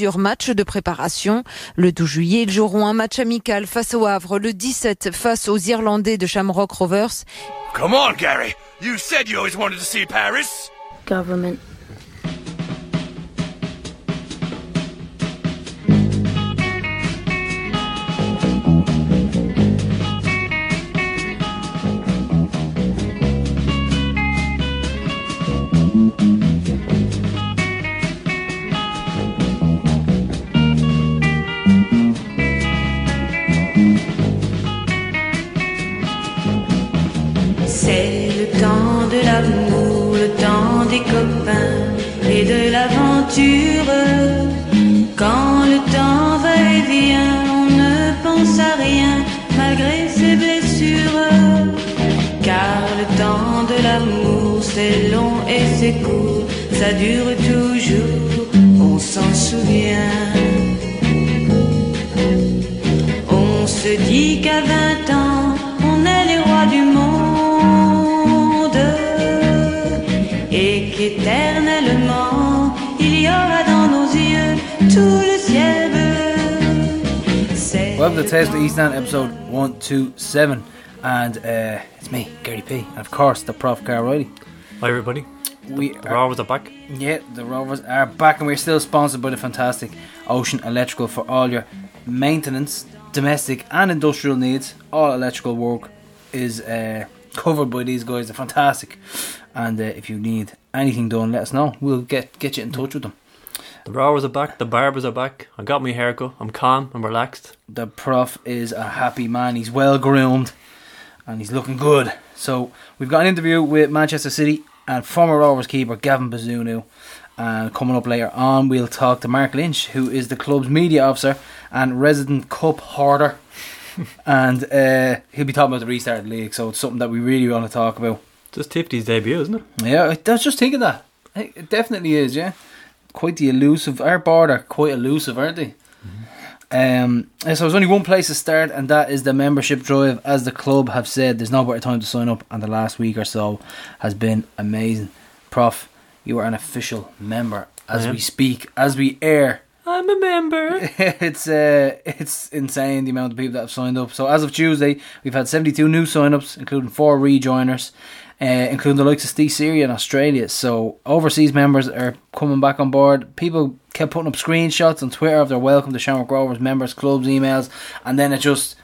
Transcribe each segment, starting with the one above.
plusieurs matchs de préparation. Le 12 juillet, ils joueront un match amical face au Havre, le 17 face aux Irlandais de Shamrock Rovers. Come on, Gary. You said you always wanted to see Paris. Government. C'est Welcome to Taste of East End, episode 127. And uh, it's me, Gary P. And of course, the Prof. Carl Riley. Hi everybody. We The are, Rovers are back. yeah, the Rovers are back, and we're still sponsored by the fantastic Ocean Electrical for all your maintenance, domestic and industrial needs. All electrical work is uh, covered by these guys. They're fantastic. And uh, if you need anything done, let us know. We'll get get you in touch with them. The Rovers are back. The Barbers are back. I got my haircut. I'm calm. I'm relaxed. the prof is a happy man. He's well groomed and he's looking good. So we've got an interview with Manchester City and former Rovers keeper Gavin Bazunu. And coming up later on, we'll talk to Mark Lynch, who is the club's media officer and resident cup hoarder. and uh, he'll be talking about the restart of the league. So it's something that we really want to talk about. Just Tiffany's debut, isn't it? Yeah, I was just thinking that. It definitely is, yeah. Quite the elusive. Our board are quite elusive, aren't they? Um, so there's only one place to start, and that is the membership drive. As the club have said, there's no better time to sign up, and the last week or so has been amazing. Prof, you are an official member as we speak, as we air. I'm a member. it's uh, it's insane the amount of people that have signed up. So as of Tuesday, we've had 72 new sign-ups, including four rejoiners, uh, including the likes of Steve Syria in Australia. So overseas members are coming back on board. People kept putting up screenshots on Twitter of their welcome to Shamrock Rovers members clubs emails, and then it just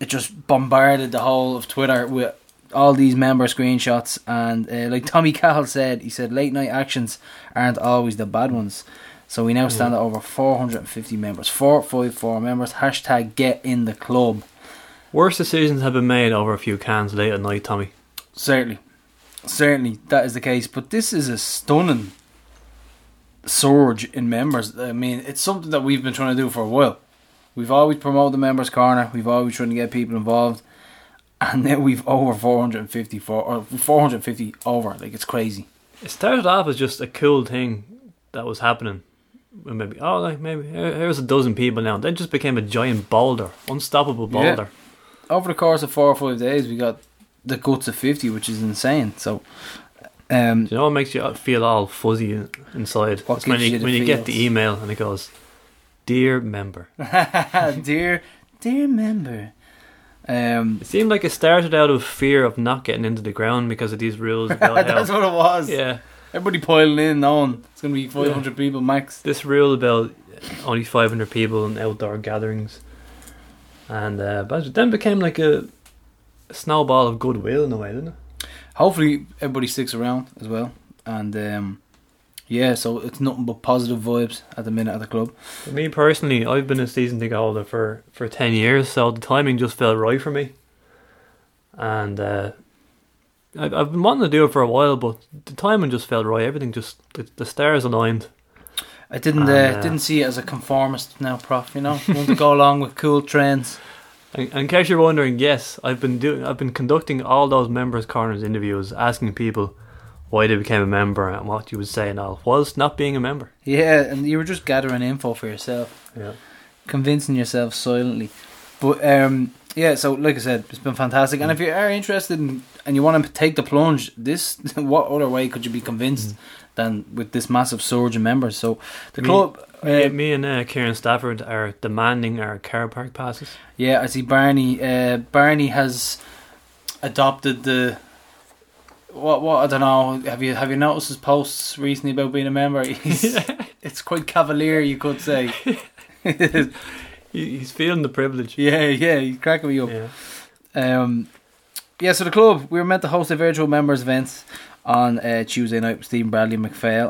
it just bombarded the whole of Twitter with all these member screenshots. And uh, like Tommy Cahill said, he said late night actions aren't always the bad ones. So we now stand at over 450 members. 454 members. Hashtag get in the club. Worse decisions have been made over a few cans late at night, Tommy. Certainly. Certainly that is the case. But this is a stunning surge in members. I mean, it's something that we've been trying to do for a while. We've always promoted the members' corner. We've always trying to get people involved. And now we've over 454 or 450 over. Like it's crazy. It started off as just a cool thing that was happening. And Maybe oh, like maybe here- here's a dozen people now. Then just became a giant boulder, unstoppable Yeah. boulder. Over the course of four or five days, we got the guts of 50, which is insane. So, um, Do you know what makes you feel all fuzzy inside? What when you, you when you get the email and it goes, "Dear member." dear, dear member. Um, It seemed like it started out of fear of not getting into the ground because of these rules about that's how, what it was. yeah, Everybody piling in, knowing it's going to be 500 people max. this rule about only 500 people in outdoor gatherings, and uh, but then became like a, a snowball of goodwill in a way, didn't it? Hopefully, everybody sticks around as well. And um, yeah, so it's nothing but positive vibes at the minute at the club. For me personally, I've been a season ticket holder for for 10 years, so the timing just felt right for me, and. Uh, I've I've been wanting to do it for a while, but the timing just felt right. Everything just the, the stars aligned. I didn't uh, uh, didn't see it as a conformist now, prof. You know, want to go along with cool trends. And, in case you're wondering, yes, I've been doing, I've been conducting all those members' corners interviews, asking people why they became a member and what you would say and all, whilst not being a member. Yeah, and you were just gathering info for yourself. Yeah. convincing yourself silently. But um, yeah, so like I said, it's been fantastic. And if you are interested in, and you want to take the plunge, this what other way could you be convinced than with this massive surge in members? So the club Me, Uh, me and uh, Kieran Stafford are demanding our car park passes. Yeah, I see Barney. Uh, Barney has adopted the. What? What? I don't know. Have you have you noticed his posts recently about being a member? It's quite cavalier, you could say. He's feeling the privilege. yeah, yeah, he's cracking me up. Yeah. Um, yeah, so the club we were meant to host a virtual members event on uh, Tuesday night with Stephen Bradley and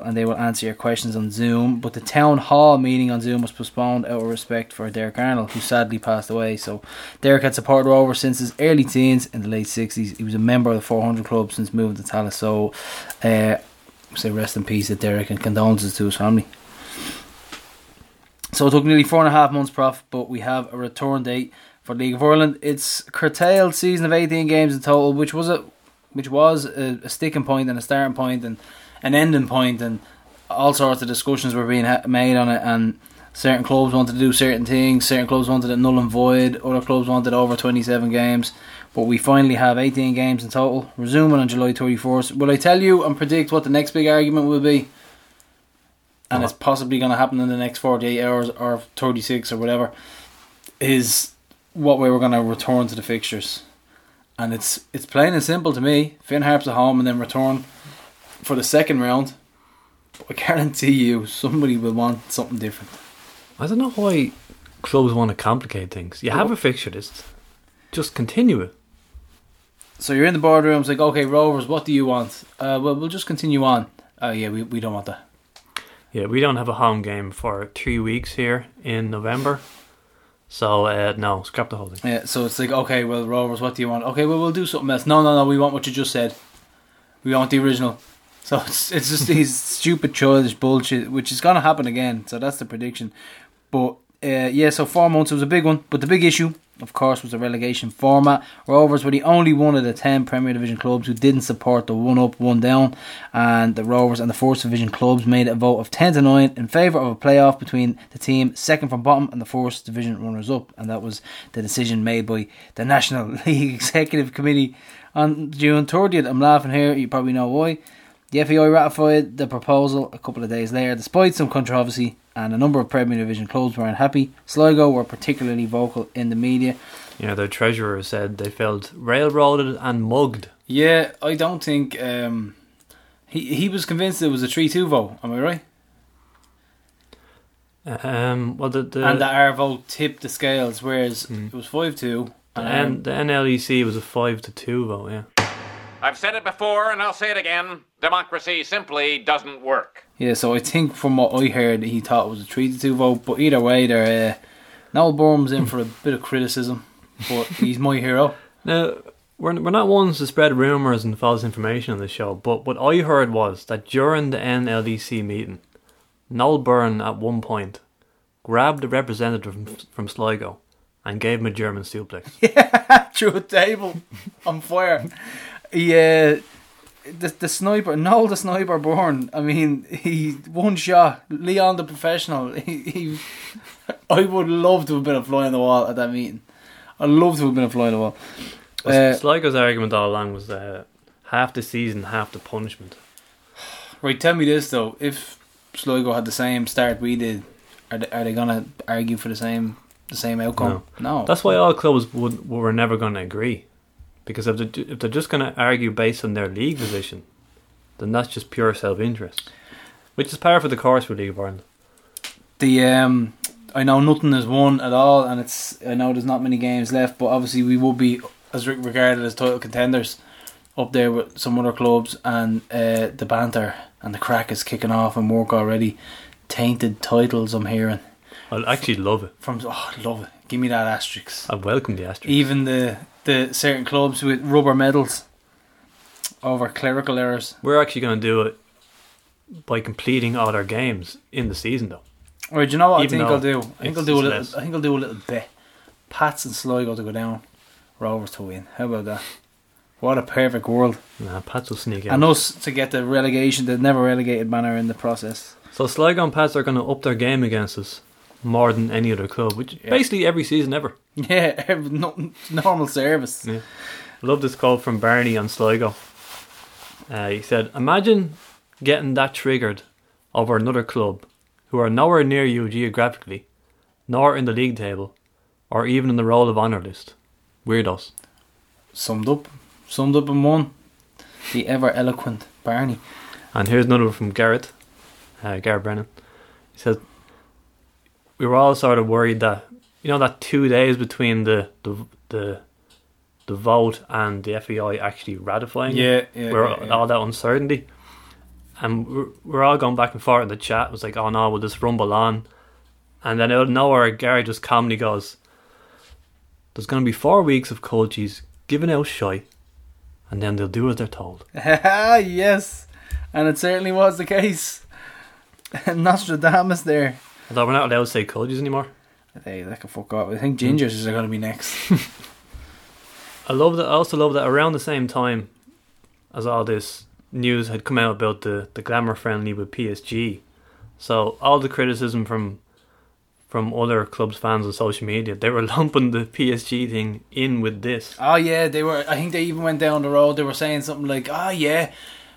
and they will answer your questions on Zoom. But the town hall meeting on Zoom was postponed out of respect for Derek Arnold, who sadly passed away. So Derek had supported Rover since his early teens in the late sixties. He was a member of the 400 club since moving to Tallaght. So, uh, say rest in peace to Derek and condolences to his family. So it took nearly four and a half months, prof, but we have a return date for League of Ireland. It's curtailed season of eighteen games in total, which was a which was a, a sticking point and a starting point and an ending point, and all sorts of discussions were being ha- made on it. And certain clubs wanted to do certain things, certain clubs wanted it null and void, other clubs wanted over twenty seven games. But we finally have eighteen games in total, resuming on July thirty first. Will I tell you and predict what the next big argument will be? and uh-huh. it's possibly going to happen in the next 48 hours or 36 or whatever is what way we're going to return to the fixtures and it's it's plain and simple to me Finn Harps at home and then return for the second round but I guarantee you somebody will want something different I don't know why clubs want to complicate things. You have a fixture list. Just continue it. so you're in the boardroom it's like okay Rovers what do you want uh, well we'll just continue on oh yeah we, we don't want that Yeah, we don't have a home game for three weeks here in November. So, uh, no, scrap the whole thing. Yeah, so it's like, okay, well, Rovers, what do you want? Okay, well, we'll do something else. No, no, no, we want what you just said. We want the original. So it's, it's just these stupid, childish bullshit, which is going to happen again. So that's the prediction. But uh, yeah, so four months, it was a big one. But the big issue, of course, was the relegation format. Rovers were the only one of the 10 Premier Division clubs who didn't support the one up, one down. And the Rovers and the Fourth Division clubs made a vote of 10 to 9 in favour of a playoff between the team second from bottom and the Fourth Division runners up. And that was the decision made by the National League Executive Committee on June 30th. I'm laughing here, you probably know why. The FAI ratified the proposal a couple of days later, despite some controversy, and a number of Premier Division clubs were unhappy. Sligo were particularly vocal in the media. You know, their treasurer said they felt railroaded and mugged. Yeah, I don't think um, he he was convinced it was a three-two vote. Am I right? Um, well, the the, and that our vote tipped the scales, whereas it was five-two. the, And N, the NLEC was a five to two vote. Yeah, I've said it before and I'll say it again. Democracy simply doesn't work. yeah, so I think from what I heard, he thought it was a three-to-two vote. But either way, there, uh, Noel Byrne's in for a bit of criticism, but he's my hero. Now, we're, we're not ones to spread rumours and false information on the show, but what I heard was that during the NLEC meeting, Noel Byrne at one point grabbed a representative from, from Sligo and gave him a German suplex. through a table on fire. Yeah, the the sniper, Noel the sniper born. I mean, he one shot. Leon the professional. He, he I would love to have been a fly on the wall at that meeting. I'd love to have been a fly on the wall. Uh, Sligo's argument all along was uh, half the season, half the punishment. right, tell me this though: if Sligo had the same start we did, are they, are they gonna argue for the same the same outcome? No, That's why all clubs would were never going to agree, because if they if they're just going to argue based on their league position, then that's just pure self interest, which is par for the course with League of Ireland. the um I know nothing is won at all, and it's I know there's not many games left, but obviously we will be as regarded as title contenders up there with some other clubs, and uh, the banter and the crack is kicking off and work already. Tainted titles, I'm hearing I actually love it. from. Oh, I love it. Give me that asterisk. I welcome the asterisk. Even the the certain clubs with rubber medals over clerical errors. We're actually going to do it by completing all our games in the season, though. Right, do you know what Even I think I'll do? I think I'll do a little. less. I think I'll do a little bet. Pats and Sligo to go down, Rovers to win. How about that? What a perfect world, Nah, Pats will sneak out. and us to get the relegation, the never relegated banner in the process. So Sligo and Pats are going to up their game against us more than any other club, which Yeah. basically every season ever. Yeah, every- no, normal service. Yeah. Love this quote from Barney on Sligo. Uh, he said, Imagine getting that triggered over another club who are nowhere near you geographically, nor in the league table, or even in the roll of honour list. Weirdos. Summed up. Summed up in one. The ever eloquent Barney. And here's another one from Garrett, uh, Garrett Brennan. He says, "We were all sort of worried that you know that two days between the the the, the vote and the FAI actually ratifying it, Yeah, yeah. where yeah, all that uncertainty, and we're, we're all going back and forth in the chat. It was like, oh no, we'll just rumble on, and then out of nowhere, Gary just calmly goes, "There's going to be four weeks of cold cheese given out shy, and then they'll do as they're told." yes. And it certainly was the case. Nostradamus there. Although we're not allowed to say cold cheese anymore. Hey, that can fuck off. I think gingers are going to be next. I love that. I also love that around the same time as all this news had come out about the the glamour friendly with PSG. So all the criticism from from other clubs fans on social media, they were lumping the PSG thing in with this. Oh yeah, they were. I think they even went down the road. They were saying something like, "Oh yeah,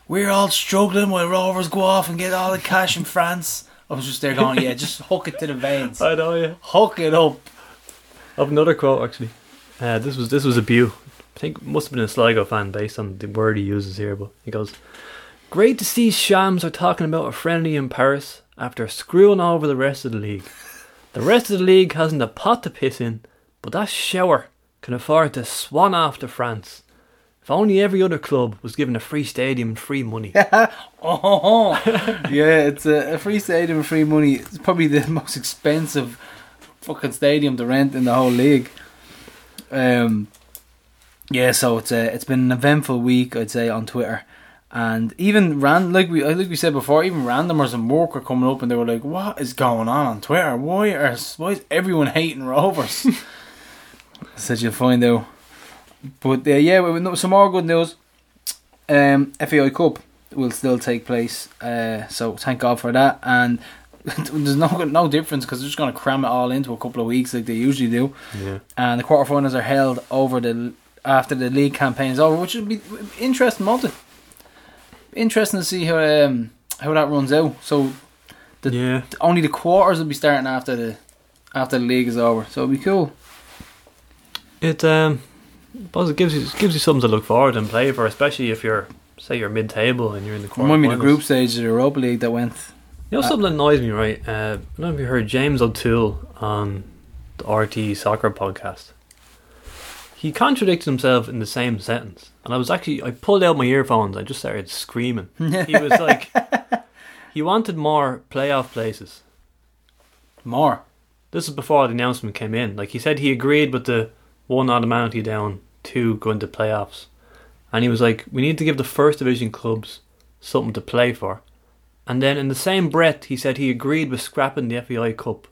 we're all struggling while Rovers go off and get all the cash in France." I was just there going, "Yeah, just hook it to the veins, I know, yeah. hook it up." I have another quote actually. Uh, this was this was a Bew. I think must have been a Sligo fan based on the word he uses here, but he goes, "Great to see Shams are talking about a friendly in Paris after screwing over the rest of the league. The rest of the league hasn't a pot to piss in, but that shower can afford to swan off to France. If only every other club was given a free stadium and free money." Oh, yeah, it's a, a free stadium and free money. It's probably the most expensive fucking stadium to rent in the whole league. Um, yeah, so it's a, it's been an eventful week, I'd say, on Twitter, and even ran like we like we said before, even randomers and work were coming up and they were like, "What is going on on Twitter? Why are why is everyone hating Rovers?" I said you'll find out. But uh, yeah, some more good news. Um, FAI Cup will still take place. Uh, so thank God for that. And there's no no difference because they're just going to cram it all into a couple of weeks like they usually do. Yeah. And the quarterfinals are held over the after the league campaign is over, which will be interesting. Multi. Interesting to see how um, how that runs out. So The- yeah. only the quarters will be starting after the after the league is over. So it'll be cool. It um, I suppose it gives you gives you something to look forward and play for, especially if you're say you're mid table and you're in the quarter. Remind me the group stage of the Europa League that went. You know something that annoys me, right? Uh, I don't know if you heard James O'Toole on the RTÉ Soccer podcast. He contradicted himself in the same sentence, and I was actually I pulled out my earphones. I just started screaming. he was like, he wanted more playoff places. More. This is before the announcement came in. Like he said, he agreed with the one automatically down, two going to playoffs, and he was like, we need to give the first division clubs something to play for. And then in the same breath, he said he agreed with scrapping the FAI Cup.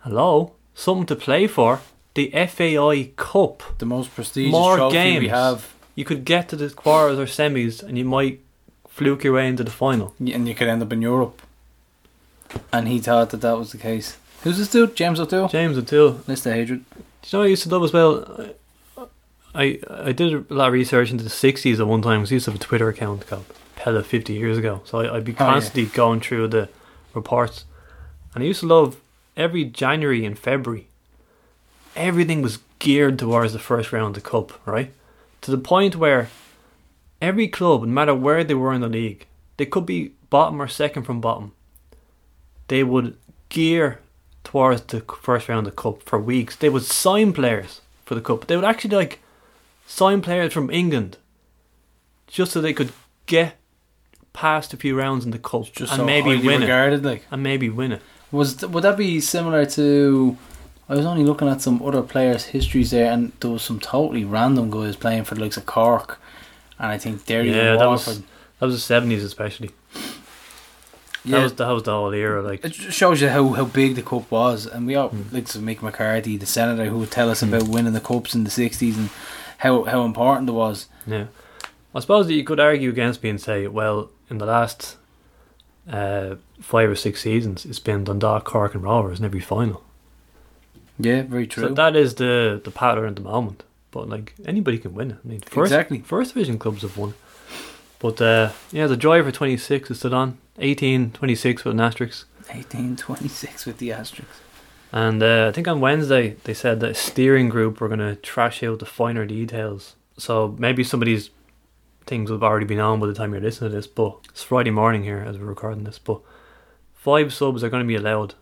Hello, something to play for? The FAI Cup. The most prestigious More trophy games. we have. You could get to the quarters or semis, and you might fluke your way into the final. and you could end up in Europe. And he thought that that was the case. Who's this dude? James O'Toole? James O'Toole. List of hatred. Do you know what I used to love as well? I I did a lot of research into the '60s at one time. I used to have a Twitter account called Pella 50 years ago, so I, I'd be Oh, yeah. constantly going through the reports, and I used to love every January and February. Everything was geared towards the first round of the cup, right? To the point where every club, no matter where they were in the league, they could be bottom or second from bottom. They would gear towards the first round of the cup for weeks. They would sign players for the cup. They would actually like sign players from England just so they could get past a few rounds in the cup Just and so maybe win it. regarded, like And maybe win it. was th- would that be similar to? I was only looking at some other players' histories there, and there was some totally random guys playing for the likes of Cork, and I think Derry yeah, and that was that was the seventies especially. Yeah, That was that was the whole era. Like it shows you how, how big the cup was, and we all Hmm. like to Mick McCarthy, the senator, who would tell us about winning the cups in the sixties and how how important it was. Yeah. I suppose that you could argue against me and say, well, in the last uh, five or six seasons, it's been Dundalk, Cork, and Rovers in every final. Yeah, very true. So that is the the pattern at the moment. But like anybody can win it. I mean, first Exactly. first division clubs have won. But uh, yeah, the driver 26 is still on. 18, 26 with an asterisk. 1826 with the asterisks. And uh, I think on Wednesday they said that a steering group were going to trash out the finer details. So maybe some of these things will have already been on by the time you're listening to this. But it's Friday morning here as we're recording this. But five subs are going to be allowed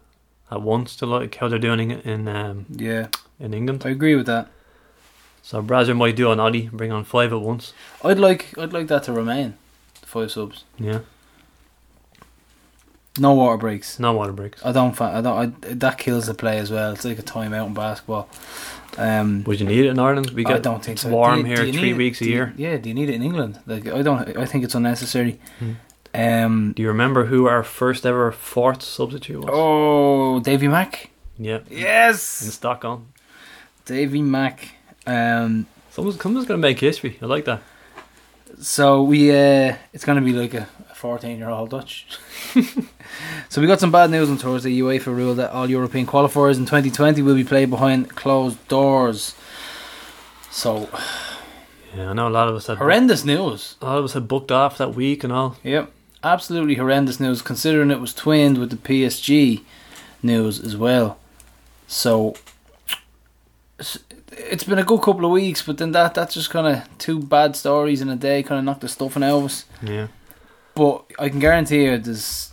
at once to like how they're doing it in um, Yeah, in England. I agree with that. So Brazzer might do an Audi, bring on five at once. I'd like I'd like that to remain. Five subs. Yeah, No water breaks. no water breaks. I don't. Fa- I don't. I, that kills the play as well. It's like a timeout in basketball. Um, Would you need it in Ireland? We get I don't think it's so. warm Do you- here do three need it- weeks a do you- year. Yeah. Do you need it in England? Like I don't. I think it's unnecessary. Hmm. Um. Do you remember who our first ever fourth substitute was? Oh, Davy Mack. Yeah, Yes. in Stockholm. Davy Mack. Um. Someone's, someone's going to make history. I like that. So we. Uh. It's going to be like a fourteen-year-old Dutch. so we got some bad news on Thursday. UEFA ruled that all European qualifiers in 2020 will be played behind closed doors. So Yeah, I know a lot of us had horrendous news. a lot of us had booked off that week and all. Yep, absolutely horrendous news. Considering it was twinned with the PSG news as well. So it's- been a good couple of weeks, but then that that's just kind of two bad stories in a day, kind of knocked the stuffing out of us. Yeah, But I can guarantee you, there's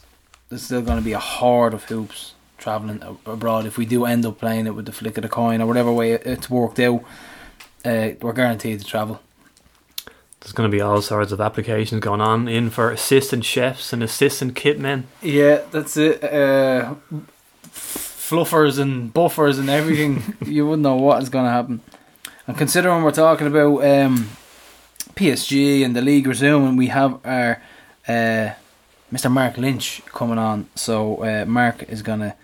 there's still going to be a horde of hoops traveling abroad if we do end up playing it with the flick of the coin or whatever way it's worked out. Uh, we're guaranteed to travel. there's going to be all sorts of applications going on in for assistant chefs and assistant kitmen. Yeah, that's it. Uh, fluffers and buffers and everything. you wouldn't know what is going to happen. And considering we're talking about um, PSG and the league resuming, we have our uh, Mr. Mark Lynch coming on. So uh, Mark is going to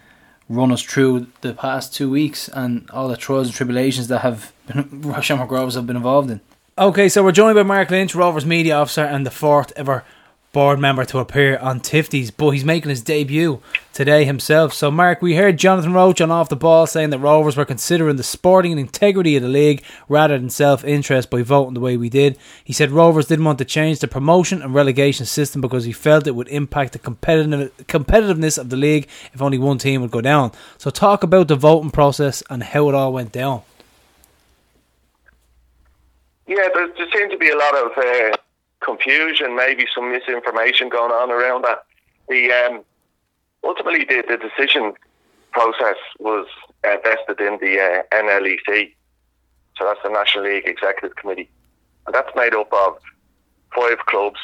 run us through the past two weeks and all the trials and tribulations that have been, Shamrock Rovers have been involved in. Okay, so we're joined by Mark Lynch, Rovers media officer and the fourth ever board member to appear on Tifties, but he's making his debut today himself. So, Mark, we heard Jonathan Roche on Off the Ball saying that Rovers were considering the sporting and integrity of the league rather than self interest by voting the way we did. He said Rovers didn't want to change the promotion and relegation system because he felt it would impact the competitive competitiveness of the league if only one team would go down. So, talk about the voting process and how it all went down. Yeah, there, there seemed to be a lot of uh, confusion, maybe some misinformation going on around that. The um, ultimately the, the decision process was uh, vested in the uh, NLEC, so that's the National League Executive Committee, and that's made up of five clubs,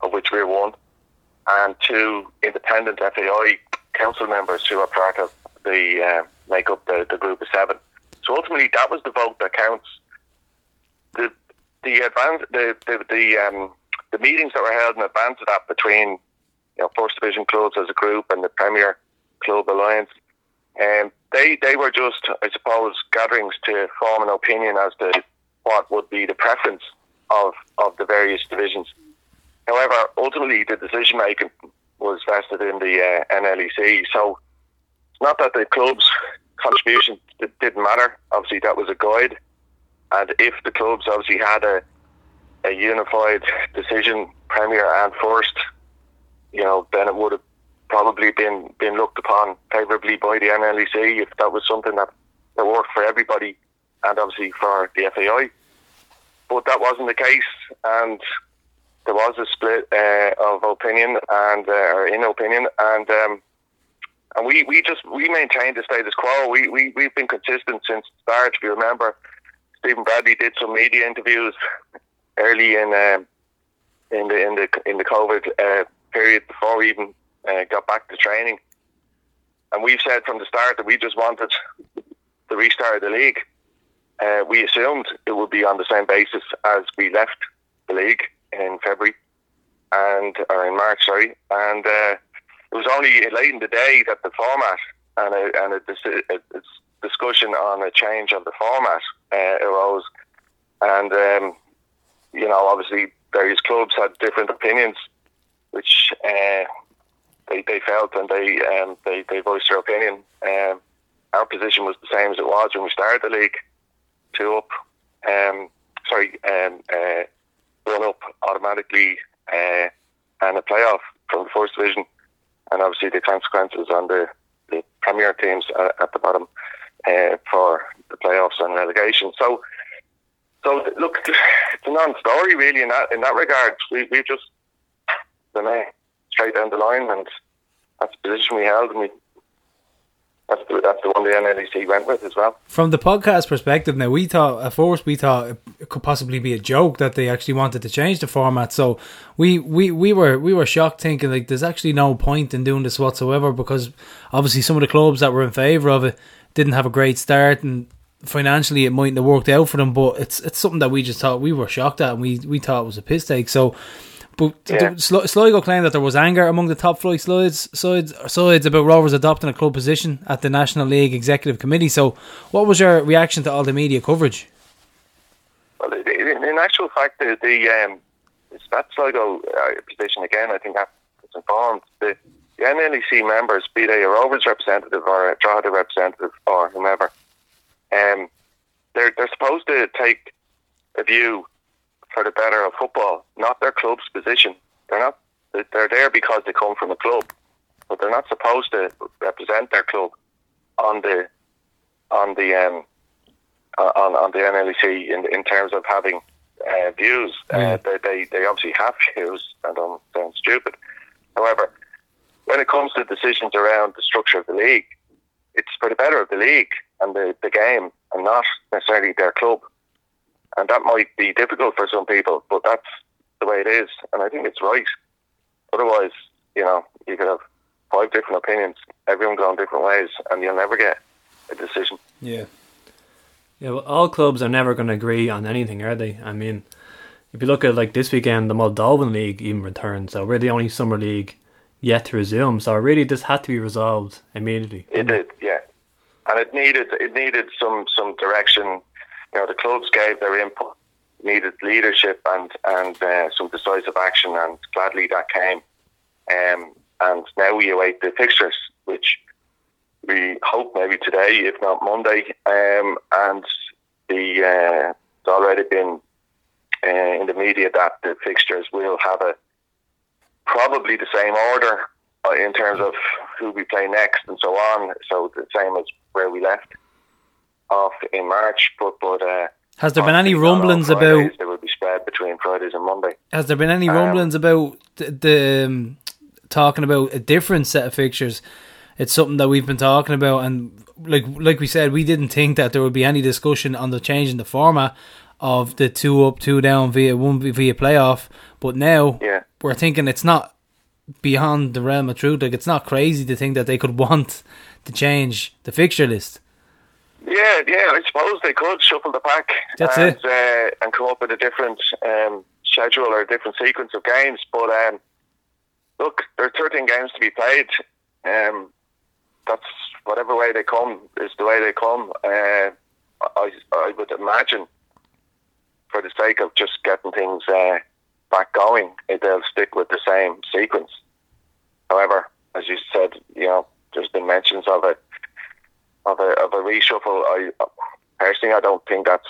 of which we're one, and two independent FAI council members who are part of the uh, make up the, the group of seven. So ultimately, that was the vote that counts the the advance the the the, um, the meetings that were held in advance of that between you know first division clubs as a group and the Premier Club Alliance, um, they they were just I suppose gatherings to form an opinion as to what would be the preference of of the various divisions. However, ultimately the decision making was vested in the uh, NLEC. So it's not that the club's contribution didn't matter. Obviously, that was a guide and if the clubs obviously had a a unified decision, Premier and First, you know, then it would have probably been been looked upon favourably by the NLEC if that was something that, that worked for everybody and obviously for the FAI. But that wasn't the case, and there was a split uh, of opinion and uh, or in opinion, and um, and we, we just we maintained the status quo. We we we've been consistent since the start. If you remember, Stephen Bradley did some media interviews early in um, in the in the in the COVID uh, period before we even uh, got back to training, and we've said from the start that we just wanted the restart of the league. Uh, we assumed it would be on the same basis as we left the league in February and or in March, sorry, and uh, it was only late in the day that the format and a, and a, a, discussion on a change of the format uh, arose, and um, you know, obviously various clubs had different opinions, which uh, they they felt and they um, they they voiced their opinion. Um, our position was the same as it was when we started the league, two up. Um, sorry, um, uh, one up automatically uh, and a playoff from the first division, and obviously the consequences on the, the Premier teams at, at the bottom uh, for the playoffs and relegation. So, so look, it's a non-story really in that in that regard. We we just the straight down the line, and that's the position we held, and we that's the, that's the one the NLEC went with as well. From the podcast perspective, now we thought at first we thought it could possibly be a joke that they actually wanted to change the format. So we, we, we were we were shocked, thinking like there's actually no point in doing this whatsoever because obviously some of the clubs that were in favour of it didn't have a great start and financially it mightn't have worked out for them. But it's it's something that we just thought we were shocked at and we we thought it was a piss take. So but yeah. Sligo claimed that there was anger among the top flight sides, sides, sides about Rovers adopting a club position at the National League Executive Committee. So, what was your reaction to all the media coverage? Well, in actual fact, the, the um, that Sligo uh, position again, I think that's informed. The, the NLEC members, be they a Rovers representative or a Drogheda representative or whomever, um, they're they're supposed to take a view for the better of football, not their club's position. They're not. They're there because they come from a club, but they're not supposed to represent their club on the on the um, on on the NLEC in in terms of having uh, views. Uh, they, they they obviously have views, and don't sound stupid. However, when it comes to decisions around the structure of the league, it's for the better of the league and the, the game, and not necessarily their club and that might be difficult for some people, but that's the way it is, and I think it's right. Otherwise, you know, you could have five different opinions, everyone going different ways, and you'll never get a decision. Yeah. Yeah, well, all clubs are never going to agree on anything, are they? I mean, if you look at like this weekend, the Moldovan League even returned, so we're the only summer league yet to resume. So really, this had to be resolved immediately. It did, yeah, and it needed it needed some some direction you know, the clubs gave their input, needed leadership and and uh, some decisive action, and gladly that came. Um, and now we await the fixtures, which we hope maybe today, if not Monday. Um, and the uh, it's already been uh, in the media that the fixtures will have a probably the same order uh, in terms of who we play next and so on. So the same as where we left off in March, but but uh, has there been any rumblings Fridays, about? There will be spread between Fridays and Monday. Has there been any um, rumblings about the, the um, talking about a different set of fixtures? It's something that we've been talking about, and like like we said, we didn't think that there would be any discussion on the change in the format of the two up, two down via one via playoff. But now yeah. we're thinking it's not beyond the realm of truth. Like it's not crazy to think that they could want to change the fixture list. Yeah, yeah, I suppose they could shuffle the pack That's and, it. Uh, and come up with a different um, schedule or a different sequence of games. But um, look, there are 13 games to be played. Um, that's whatever way they come is the way they come. Uh, I, I would imagine, for the sake of just getting things uh, back going, they'll stick with the same sequence. However, as you said, you know, there's been mentions of it of a of a reshuffle. I personally I don't think that's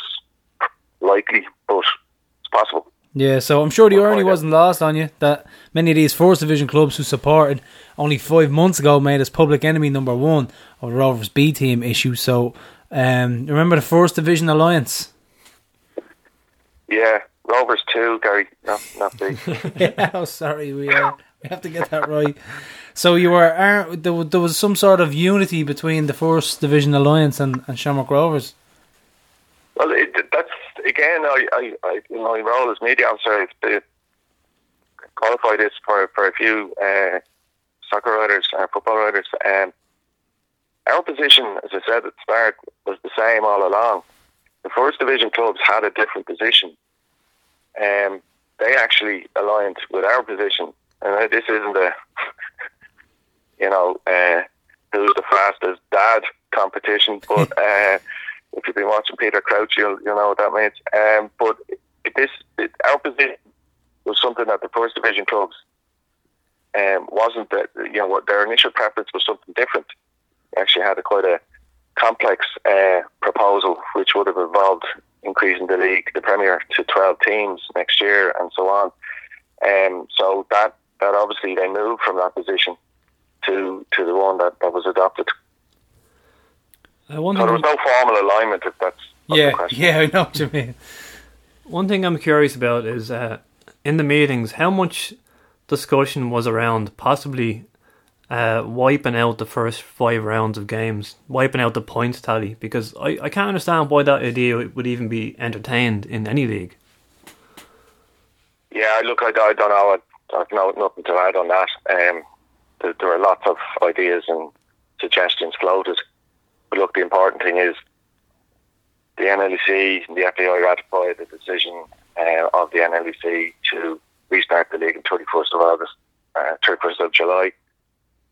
likely, but it's possible. Yeah, so I'm sure the irony wasn't lost on you that many of these first division clubs who supported only five months ago made us public enemy number one of the Rovers B team issue. So um, remember the first division alliance? Yeah, Rovers two, Gary, not not B. yeah, oh, sorry, we uh, we have to get that right. So you were uh, there, there was some sort of unity between the First Division Alliance and, and Shamrock Rovers. Well, it, that's again, I, I, I, in my role as media officer, to qualify this for for a few uh, soccer writers and football writers. Um, our position, as I said at the start, was the same all along. The first division clubs had a different position. Um, they actually aligned with our position, and this isn't a you know, uh, who's the fastest dad competition. But uh, if you've been watching Peter Crouch, you'll you'll know what that means. Um, but this it, our position was something that the first division clubs um, wasn't that you know what their initial preference was something different. They actually had a quite a complex uh, proposal, which would have involved increasing the league, the Premier, to twelve teams next year, and so on. Um, so that, that obviously they moved from that position to to the one that, that was adopted. Uh, one So there was no formal alignment. If that's, Yeah, the question. yeah, I know what you mean. one thing I'm curious about is uh, in the meetings, how much discussion was around possibly uh, wiping out the first five rounds of games, wiping out the points tally? Because I, I can't understand why that idea would even be entertained in any league. Yeah, look, I, I don't know. I, I've no, nothing to add on that. Um, there, there are lots of ideas and suggestions floated. But look, the important thing is the NLEC and the FAI ratified the decision uh, of the NLEC to restart the league on 31st of August, uh, 31st of July.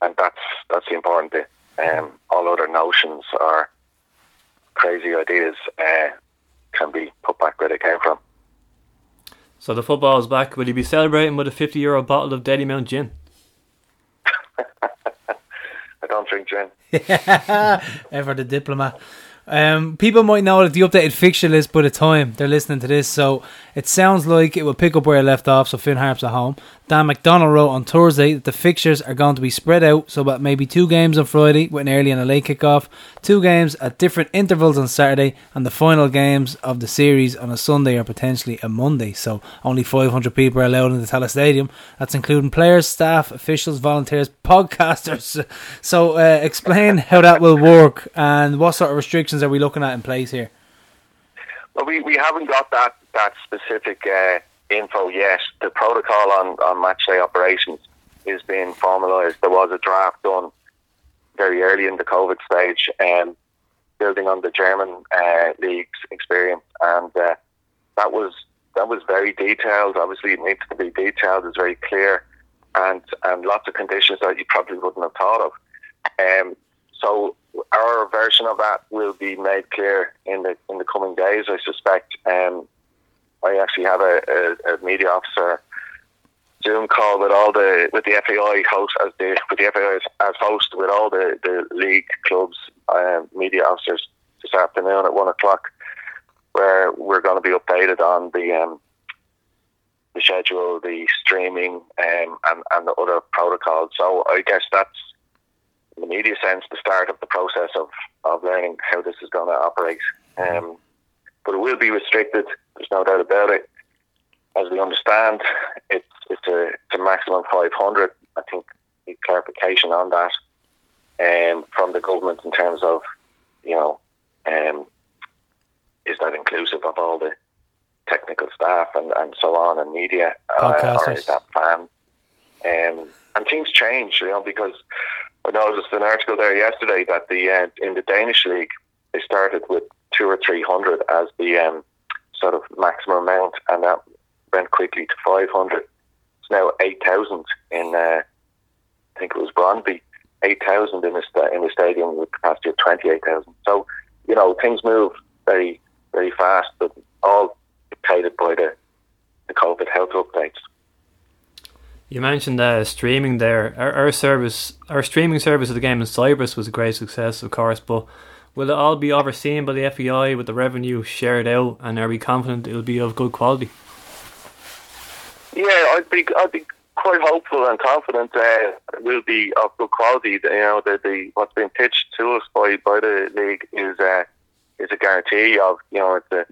And that's that's the important bit. Um, all other notions or crazy ideas uh, can be put back where they came from. So the football is back. Will you be celebrating with a 50 euro bottle of Dalymount gin? I don't drink gin. Ever the diplomat. Um, people might know that the updated fixture list by the time they're listening to this, so it sounds like it will pick up where it left off. So Finn Harps at home. Dan McDonnell wrote on Thursday that the fixtures are going to be spread out, so about maybe two games on Friday with an early and a late kickoff, two games at different intervals on Saturday, and the final games of the series on a Sunday or potentially a Monday. So only 500 people are allowed in the Tallaght Stadium. That's including players, staff, officials, volunteers, podcasters. So uh, explain how that will work and what sort of restrictions are we looking at in place here? Well, we, we haven't got that that specific uh, info yet. The protocol on, on match day operations is being formalised. There was a draft done very early in the COVID stage, um, building on the German uh, league's experience, and uh, that was that was very detailed. Obviously, it needs to be detailed. It's very clear, and and lots of conditions that you probably wouldn't have thought of. Um, so our version of that will be made clear in the in the coming days. I suspect. Um, I actually have a, a, a media officer Zoom call with all the with the FAI host as the with the FAI as, as host with all the, the league clubs um, media officers this afternoon at one o'clock, where we're going to be updated on the um, the schedule, the streaming, um, and and the other protocols. So I guess that's in the media sense the start of the process of, of learning how this is going to operate. Um, but it will be restricted. There's no doubt about it. As we understand, it's it's a it's a maximum 500. I think the clarification on that um, from the government in terms of you know um, is that inclusive of all the technical staff and, and so on and media uh, or is that planned? Um, and things change, you know, because I noticed an article there yesterday that the uh, in the Danish league they started with two or three hundred as the um, sort of maximum amount, and that went quickly to five hundred. It's now eight thousand in uh, I think it was Brondby, eight thousand in the in the stadium with capacity of twenty eight thousand. So you know things move very very fast, but all dictated by the the COVID health updates. You mentioned uh, streaming there. Our, our service, our streaming service of the game in Cyprus was a great success, of course. But will it all be overseen by the FAI with the revenue shared out? And are we confident it will be of good quality? Yeah, I'd be I'd be quite hopeful and confident uh, it will be of good quality. You know, the, the what's been pitched to us by, by the league is uh, is a guarantee of you know it's a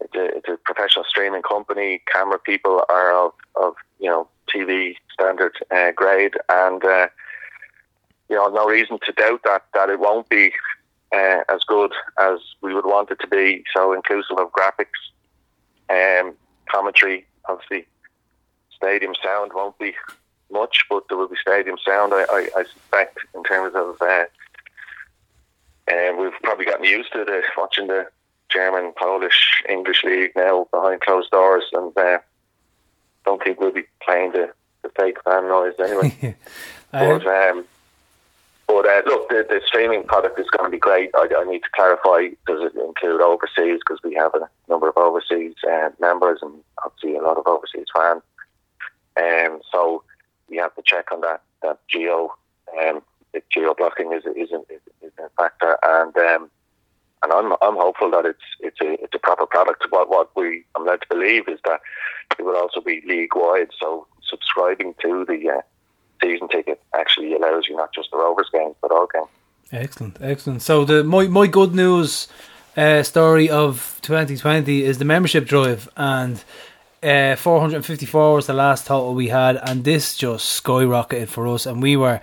it's a, it's a professional streaming company. Camera people are of, of you know TV standard uh, grade, and uh, you know no reason to doubt that that it won't be uh, as good as we would want it to be. So inclusive of graphics, um, commentary, obviously stadium sound won't be much, but there will be stadium sound. I, I, I suspect in terms of, uh, and we've probably gotten used to the watching the German, Polish, English league now behind closed doors, and uh, don't think we'll be playing the, the fake fan noise anyway. but um, but uh, look, the, the streaming product is going to be great. I, I need to clarify does it include overseas because we have a number of overseas uh, members and obviously a lot of overseas fans. Um, so we have to check on that that geo um, the geo blocking is is a, is a factor, and um, and I'm I'm hopeful that it's it's a it's a proper product. What what we I'm led to believe is that it will also be league wide. So subscribing to the uh, season ticket actually allows you not just the Rovers games but all games. Excellent, excellent. So the my my good news uh, story of 2020 is the membership drive and. Uh, 454 was the last total we had, and this just skyrocketed for us. And we were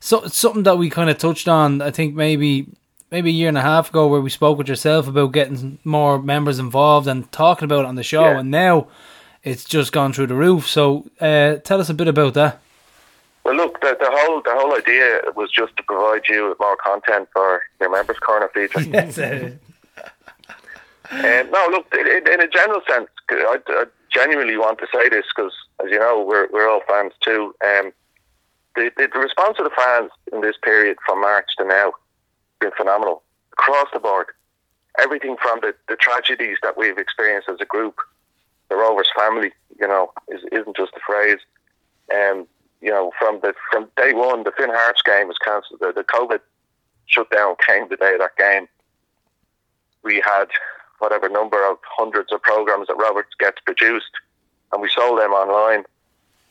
so, something that we kind of touched on. I think maybe maybe a year and a half ago where we spoke with yourself about getting more members involved and talking about it on the show, Yeah. and now it's just gone through the roof. So uh, tell us a bit about that. Well, look, the, the whole the whole idea was just to provide you with more content for your members' corner feature. Um, no, look, in, in a general sense, I, I genuinely want to say this because, as you know, we're we're all fans too. Um, the, the the response of the fans in this period from March to now been phenomenal across the board. Everything from the, the tragedies that we've experienced as a group, the Rovers family, you know, is, isn't just a phrase. Um, you know, from the from day one, the Finn Harps game was cancelled. The, the COVID shutdown came the day of that game. We had whatever number of hundreds of programs that Robert gets produced, and we sold them online.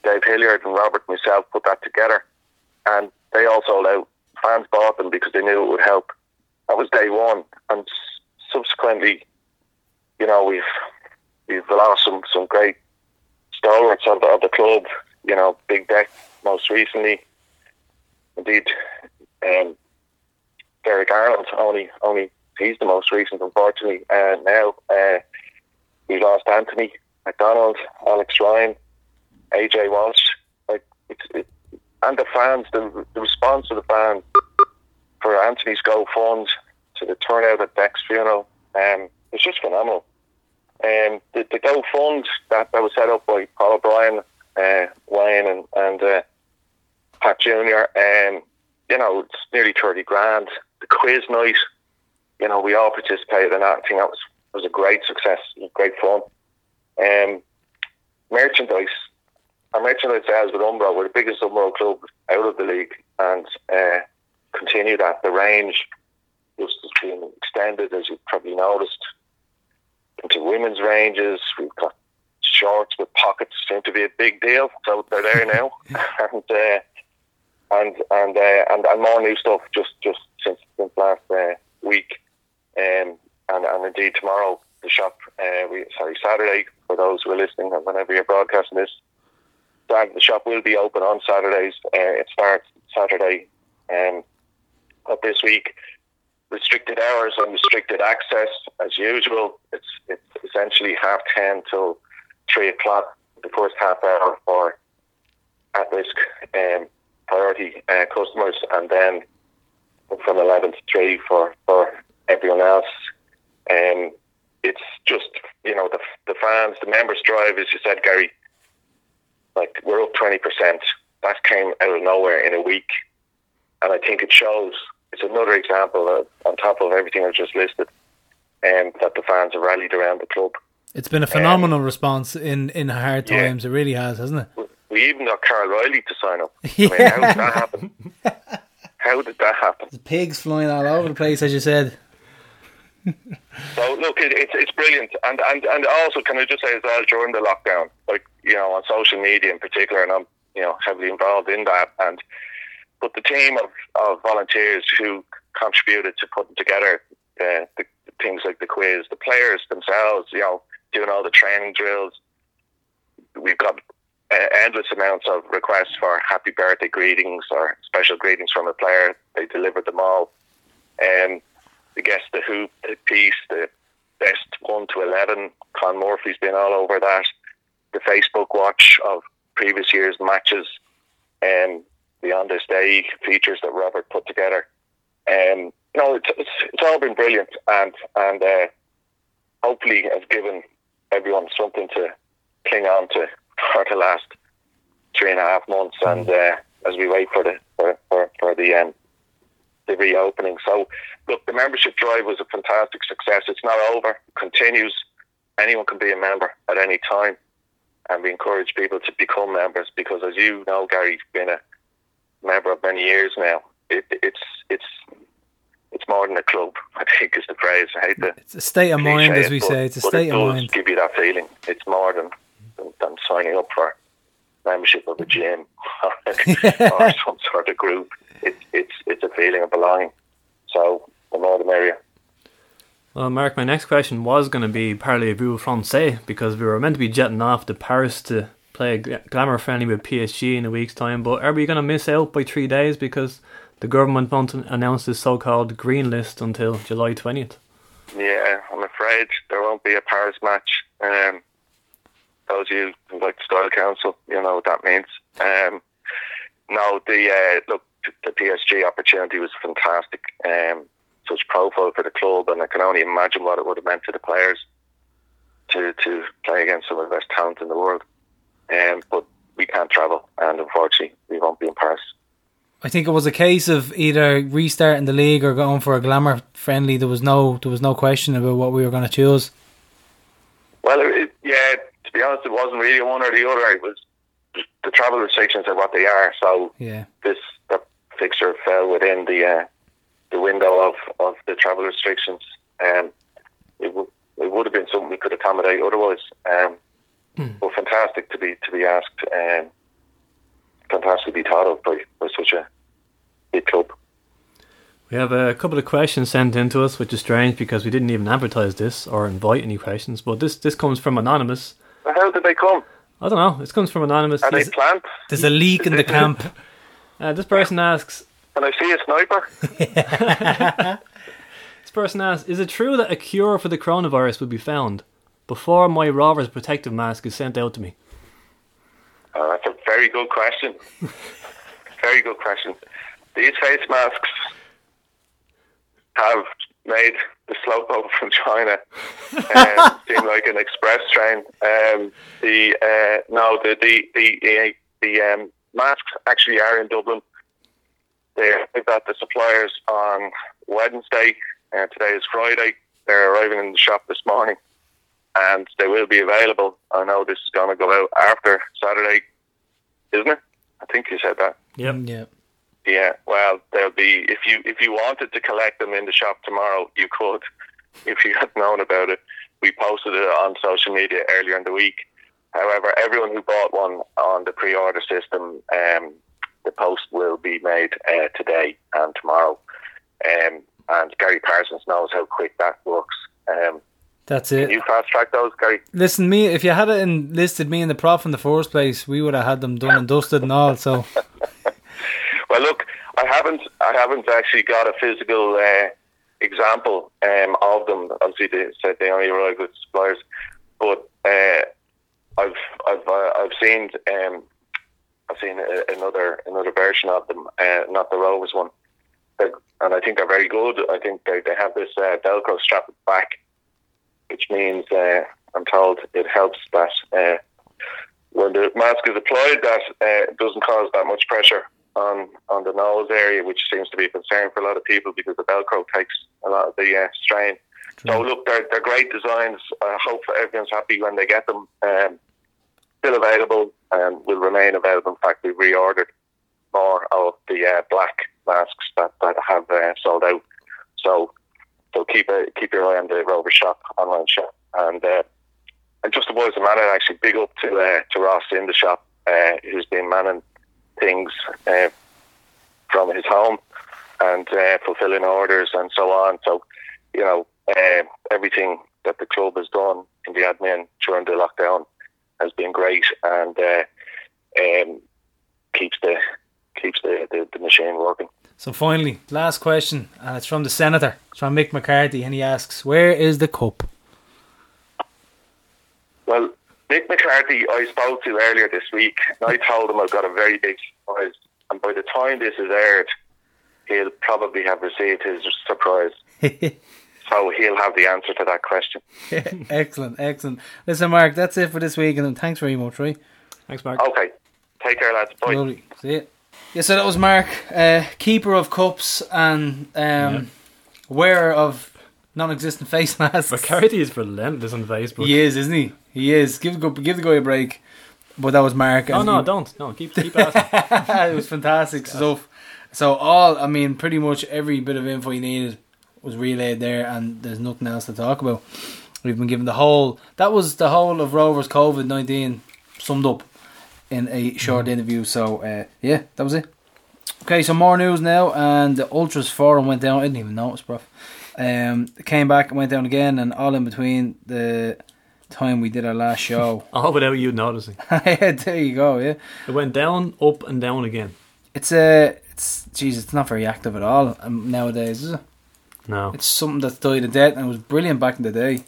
Dave Hilliard and Robert and myself put that together, and they all sold out. Fans bought them because they knew it would help. That was day one, and subsequently, you know, we've we've lost some some great stalwarts of the, of the club. You know, Big Deck most recently. Indeed, um, Derek Ireland only only he's the most recent, unfortunately. Uh, now uh, we lost Anthony McDonald, Alex Ryan, AJ Walsh. Like it's, it, and the fans, the, the response of the fans for Anthony's Go Fund to the turnout at Deck's funeral, um, it's just phenomenal. Um, the, the Go Fund that, that was set up by Paul O'Brien, uh, Wayne, and, and uh, Pat Junior. Um, you know, it's nearly thirty grand. The quiz night, you know, we all participated in that. I think that was was a great success, great fun. Um, merchandise, our merchandise sales with Umbro, we're the biggest Umbro club out of the league, and uh, continue that. The range just has been extended, as you've probably noticed, into women's ranges. We've got shorts with pockets, seem to be a big deal. So they're there now, and uh, and and, uh, and and more new stuff just just since since last uh, week, um, and and indeed tomorrow the shop. Uh, we sorry Saturday for those who are listening, and whenever you're broadcasting this, the shop will be open on Saturdays. Uh, it starts Saturday, um, of this week. Restricted hours and restricted access as usual. It's it's essentially half ten till three o'clock. The first half hour for at risk um, priority uh, customers, and then from eleven to three for for everyone else. Um, it's just you know the the fans, the members drive, as you said, Gary. Like we're up twenty percent. That came out of nowhere in a week, and I think it shows. It's another example of, on top of everything I've just listed, um, that the fans have rallied around the club. It's been a phenomenal response in, in hard yeah. times. It really has, hasn't it? We even got Carl Riley to sign up. I mean, how did that happen? How did that happen? The pigs flying all over the place, as you said. So look, it, it's it's brilliant, and and and also can I just say as well during the lockdown, like you know on social media in particular, and I'm you know heavily involved in that, and but the team of, of volunteers who contributed to putting together uh, the, the things like the quiz, the players themselves, you know, doing all the training drills. We've got uh, endless amounts of requests for happy birthday greetings or special greetings from a player. They delivered them all. Um, the guess the hoop the piece, the best one to eleven. Con Murphy's been all over that. The Facebook watch of previous year's matches, and the on this day features that Robert put together. Um, you know, it's, it's it's all been brilliant, and and uh, hopefully has given everyone something to cling on to for the last three and a half months, and uh, as we wait for the for for, for the um, the reopening. So, look, the membership drive was a fantastic success. It's not over; it continues. Anyone can be a member at any time, and we encourage people to become members because, as you know, Gary, you've been a member of many years now. It, it's it's it's more than a club. I think is the phrase. I hate to It's a state of mind, as we but- say. It's a state it of mind. give you that feeling. It's more than than, than signing up for membership of a gym or some sort of group. It's it's it's a feeling of belonging. So the more the merrier. Well, Mark, my next question was going to be Parlez-vous Francais because we were meant to be jetting off to Paris to play a glamour friendly with PSG in a week's time. But are we going to miss out by three days because the government won't announce this so-called green list until July twentieth? Yeah, I'm afraid there won't be a Paris match. Um, those of you who like the Style Council, you know what that means. Um, no, the uh, look, the PSG opportunity was fantastic. Um, such profile for the club, and I can only imagine what it would have meant to the players to to play against some of the best talent in the world. Um, but we can't travel, and unfortunately, we won't be in Paris. I think it was a case of either restarting the league or going for a glamour friendly. There was no there was no question about what we were going to choose. Well, it, yeah, be honest, it wasn't really one or the other. It was the travel restrictions are what they are. So Yeah, this the fixture fell within the uh, the window of, of the travel restrictions. Um, it, w- it would have been something we could accommodate otherwise. Um, But fantastic to be to be asked. Um, fantastic to be thought of by, by such a big club. We have a couple of questions sent in to us, which is strange because we didn't even advertise this or invite any questions. But this this comes from anonymous. But how did they come? I don't know. This comes from anonymous. Are they This, planned? there's a leak in the camp. uh, this person asks. Can I see a sniper? This person asks: Is it true that a cure for the coronavirus will be found before my Rovers protective mask is sent out to me? Uh, that's a very good question. very good question. These face masks have made the slope over from China um, seem like an express train. Um, the uh, no, the the the uh, the um, masks actually are in Dublin. They got the suppliers on Wednesday. Uh, today is Friday. They're arriving in the shop this morning, and they will be available. I know this is going to go out after Saturday, isn't it? I think you said that. Yep. Yeah, Yeah, well, there'll be if you if you wanted to collect them in the shop tomorrow, you could. If you had known about it, we posted it on social media earlier in the week. However, everyone who bought one on the pre-order system, um, the post will be made uh, today and tomorrow. Um, and Gary Parsons knows how quick that works. Um, that's can it. you fast track those, Gary? Listen, me if you had it enlisted me in the prop in the first place, we would have had them done and dusted and all. So Well, look, I haven't, I haven't actually got a physical uh, example um, of them. Obviously, they said they only arrived with suppliers, but uh, I've, I've, uh, I've seen, um, I've seen a, another, another version of them, uh, not the Rovers one, and I think they're very good. I think they, they have this uh, Velcro strap at the back, which means uh, I'm told it helps that uh, when the mask is applied, that uh, doesn't cause that much pressure on on the nose area, which seems to be a concern for a lot of people because the Velcro takes a lot of the uh, strain. So look, they're they're great designs. I hope everyone's happy when they get them. Um, still available and will remain available. In fact, we've reordered more of the uh, black masks that, that have uh, sold out. So so keep a, keep your eye on the Rover shop online shop and. Uh, and just the boys and man, actually big up to uh, to Ross in the shop, uh, who's been manning things uh, from his home and uh, fulfilling orders and so on. So, you know, uh, everything that the club has done in the admin during the lockdown has been great and uh, um, keeps the keeps the, the, the machine working. so finally, last question, and it's from the senator. It's from Mick McCarthy, and he asks, "Where is the cup?" Well, Nick McCarthy, I spoke to earlier this week, and I told him I've got a very big surprise. And by the time this is aired, he'll probably have received his surprise. so he'll have the answer to that question. excellent, excellent. Listen, Mark, that's it for this week, and thanks very much, right? Thanks, Mark. Okay. Take care, lads. Bye. Lovely. See you. Yeah, so that was Mark, uh, keeper of cups and um, wearer of non-existent face masks. McCarthy is relentless on Facebook. He is, isn't he? He is. Give the give the guy a break. But that was Mark. Oh no, he- don't. No, keep keep asking. it was fantastic stuff. So all, I mean, pretty much every bit of info you needed was relayed there, and there's nothing else to talk about. We've been given the whole. That was the whole of Rovers COVID nineteen summed up in a short interview. So uh, yeah, that was it. Okay, so more news now, and the Ultras forum went down. I didn't even notice, bro. Um, came back and went down again, and all in between the time we did our last show. All without you noticing. yeah, there you go. Yeah, It went down, up, and down again. it's uh, it's geez, it's not very active at all um, nowadays. Is it? No. It's something that's died a death, and it was brilliant back in the day.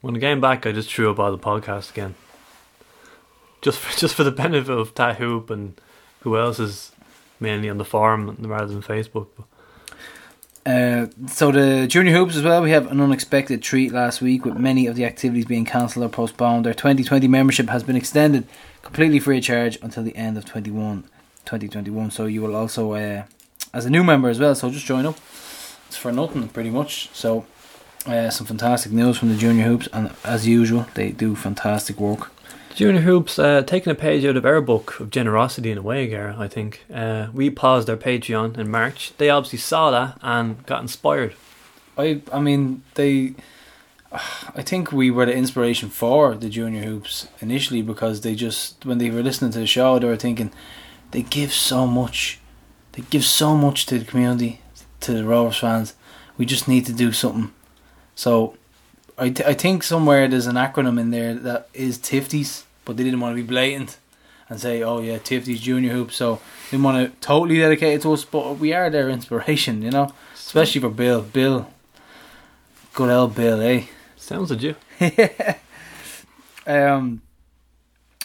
When I came back, I just threw up all the podcast again. Just for, just for the benefit of Tahoop and who else is mainly on the forum rather than Facebook. But Uh, so the junior hoops as well. We have an unexpected treat last week with many of the activities being cancelled or postponed. Their 2020 membership has been extended completely free of charge until the end of 21, 2021. So you will also, uh, as a new member as well. So just join up. It's for nothing, pretty much. So uh, some fantastic news from the junior hoops, and as usual, they do fantastic work. Junior Hoops uh, taking a page out of our book of generosity in a way, Gar, I think. Uh, we paused our Patreon in March. They obviously saw that and got inspired. I I mean they I think we were the inspiration for the junior hoops initially because they just when they were listening to the show they were thinking they give so much they give so much to the community to the Rovers fans we just need to do something so I, th- I think somewhere there's an acronym in there that is Tifties but they didn't want to be blatant and say oh yeah Tifties junior hoops so they didn't want to totally dedicate it to us but we are their inspiration you know especially for Bill Bill good old Bill eh Sounds legit. um,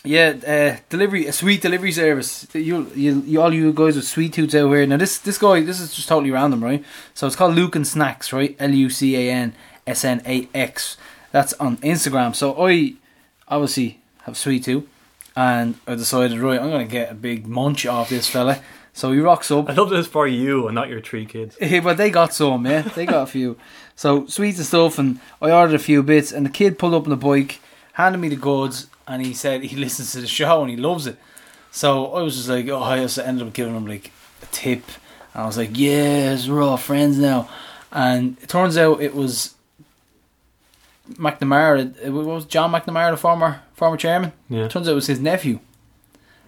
yeah, uh, delivery, a sweet delivery service. You, you, you, all you guys with sweet tooths out here. Now this, this guy, this is just totally random, right? So it's called Lucan Snacks, right? L U C A N S N A X. That's on Instagram. So I obviously have sweet tooth, and I decided, right, I'm gonna get a big munch off this fella. So he rocks up. I love this for you and not your three kids. Yeah, but they got some, yeah. They got a few. So sweets and stuff, and I ordered a few bits, and the kid pulled up on the bike, handed me the goods, and he said he listens to the show and he loves it. So I was just like, oh, I just ended up giving him like a tip, and I was like, yes, we're all friends now. And it turns out it was McNamara. It was John McNamara, the former former chairman. Yeah. Turns out it was his nephew.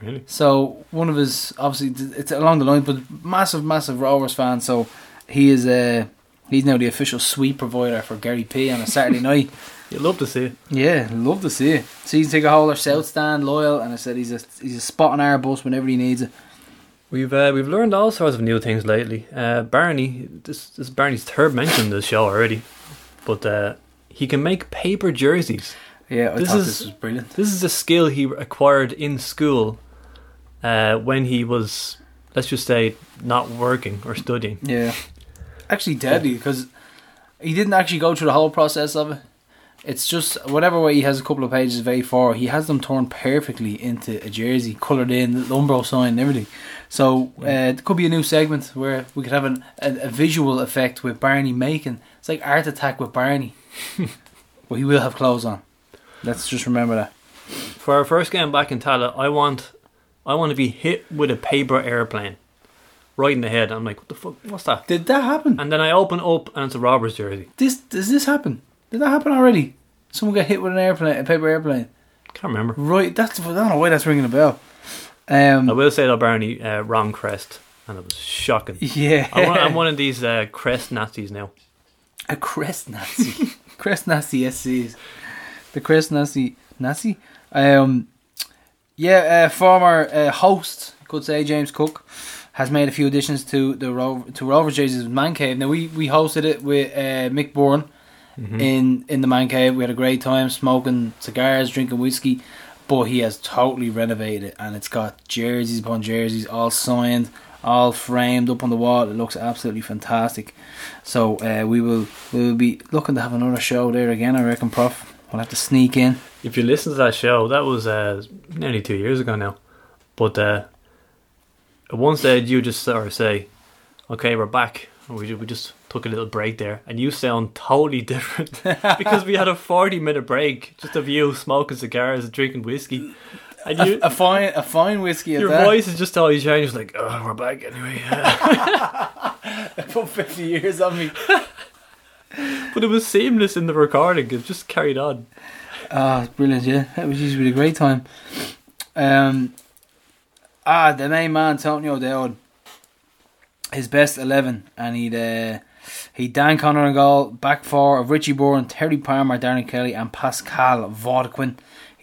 Really? So one of his obviously it's along the line, but massive, massive Rovers fan. So he is uh, he's now the official sweet provider for Gary P on a Saturday night. You'd love to see it. Yeah, love to see it. Season ticket holder, South Stand, loyal, and I said he's a he's a spot on our bus whenever he needs it. We've uh, we've learned all sorts of new things lately. Uh, Barney, this, this is Barney's third mention in this show already, but uh, he can make paper jerseys. Yeah, I This thought is- this was brilliant. This is a skill he acquired in school uh, when he was, let's just say, not working or studying. Yeah, actually deadly because he didn't actually go through the whole process of it. It's just whatever way he has a couple of pages of A4, he has them torn perfectly into a jersey, coloured in, the Umbro sign and everything. So uh, it could be a new segment where we could have an, a, a visual effect with Barney making. It's like Art Attack with Barney. but he will have clothes on. Let's just remember that. For our first game back in Tallaght, I want, I want to be hit with a paper airplane, right in the head. I'm like, what the fuck? What's that? Did that happen? And then I open up and it's a robber's jersey. This does this happen? Did that happen already? Someone got hit with an airplane, a paper airplane. Can't remember. Right, that's I don't know why that's ringing a bell. Um, I will say though, Barney, uh, wrong crest, and it was shocking. yeah, I'm one, I'm one of these uh, crest Nazis now. a crest Nazi, crest Nazi SCs, the Chris Nazi Nazi. Um, yeah, uh, former uh, host, could say James Cook, has made a few additions to the Ro- to Rovers jerseys Man Cave. Now we we hosted it with uh, Mick Byrne in in the Man Cave. We had a great time smoking cigars, drinking whiskey. But he has totally renovated it, and it's got jerseys upon jerseys, all signed, all framed up on the wall. It looks absolutely fantastic. So uh, we will we will be looking to have another show there again. I reckon, Prof. We'll have to sneak in. If you listen to that show, that was uh, nearly two years ago now. But uh, at one stage, you just sort of say, "Okay, we're back." We we just took a little break there, and you sound totally different because we had a forty-minute break just of you smoking cigars and drinking whiskey, and you. A fine a fine whiskey at Your that. voice is just all always changed, like, oh, we're back anyway. Put fifty years on me. but it was seamless in the recording; it just carried on. Ah, brilliant, yeah. That was usually a great time. Um, ah, the main man, Tony O'Dowd. his best eleven, and he'd uh, he Dan Connor in goal, back four of Richie Byrne, Terry Palmer, Darren Kelly, and Pascal Vaudequin.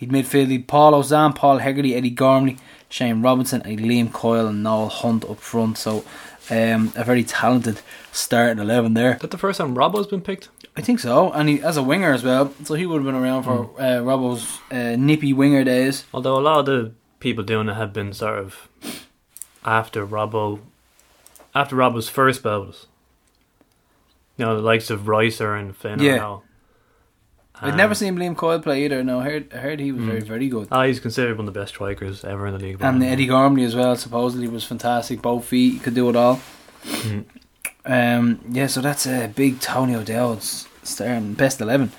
He'd midfield he'd Paul Osam, Paul Hegarty, Eddie Gormley, Shane Robinson, and Liam Coyle and Noel Hunt up front. So um, a very talented starting eleven there. Is that the first time Robbo's been picked? I think so, and he as a winger as well. So he would have been around for uh, Robbo's uh, nippy winger days. Although a lot of the people doing it have been sort of after Robbo, after Robbo's first spell. You know, the likes of Ricer and Finn. Yeah. I'd Um, never seen Liam Coyle play either. No, I heard I heard he was very very good. Ah, he's considered one of the best strikers ever in the league. And Eddie Gormley as well. Supposedly was fantastic. Both feet, he could do it all. Mm. Um, yeah, so that's a big Tony O'Dowd's starting best eleven.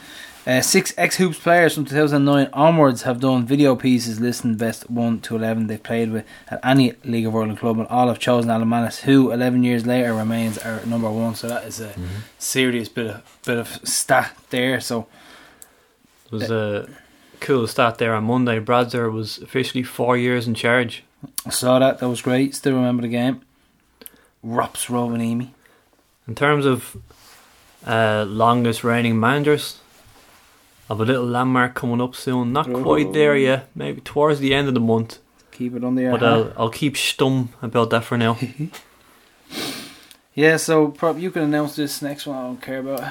Uh, six ex hoops players from 2009 onwards have done video pieces listing best one to eleven they've played with at any League of Ireland club, and all have chosen Alan Mannus, who 11 years later remains our number one. So that is a serious bit of bit of stat there. So It was a cool stat there on Monday. Bradzer was officially four years in charge. I saw that. That was great. Still remember the game. Rops Rowanimi. In terms of uh, longest reigning managers, of a little landmark coming up soon. Not quite there yet. Maybe towards the end of the month. Keep it under your But. I'll, I'll keep stum about that for now. Yeah, so prob you can announce this next one. I don't care about.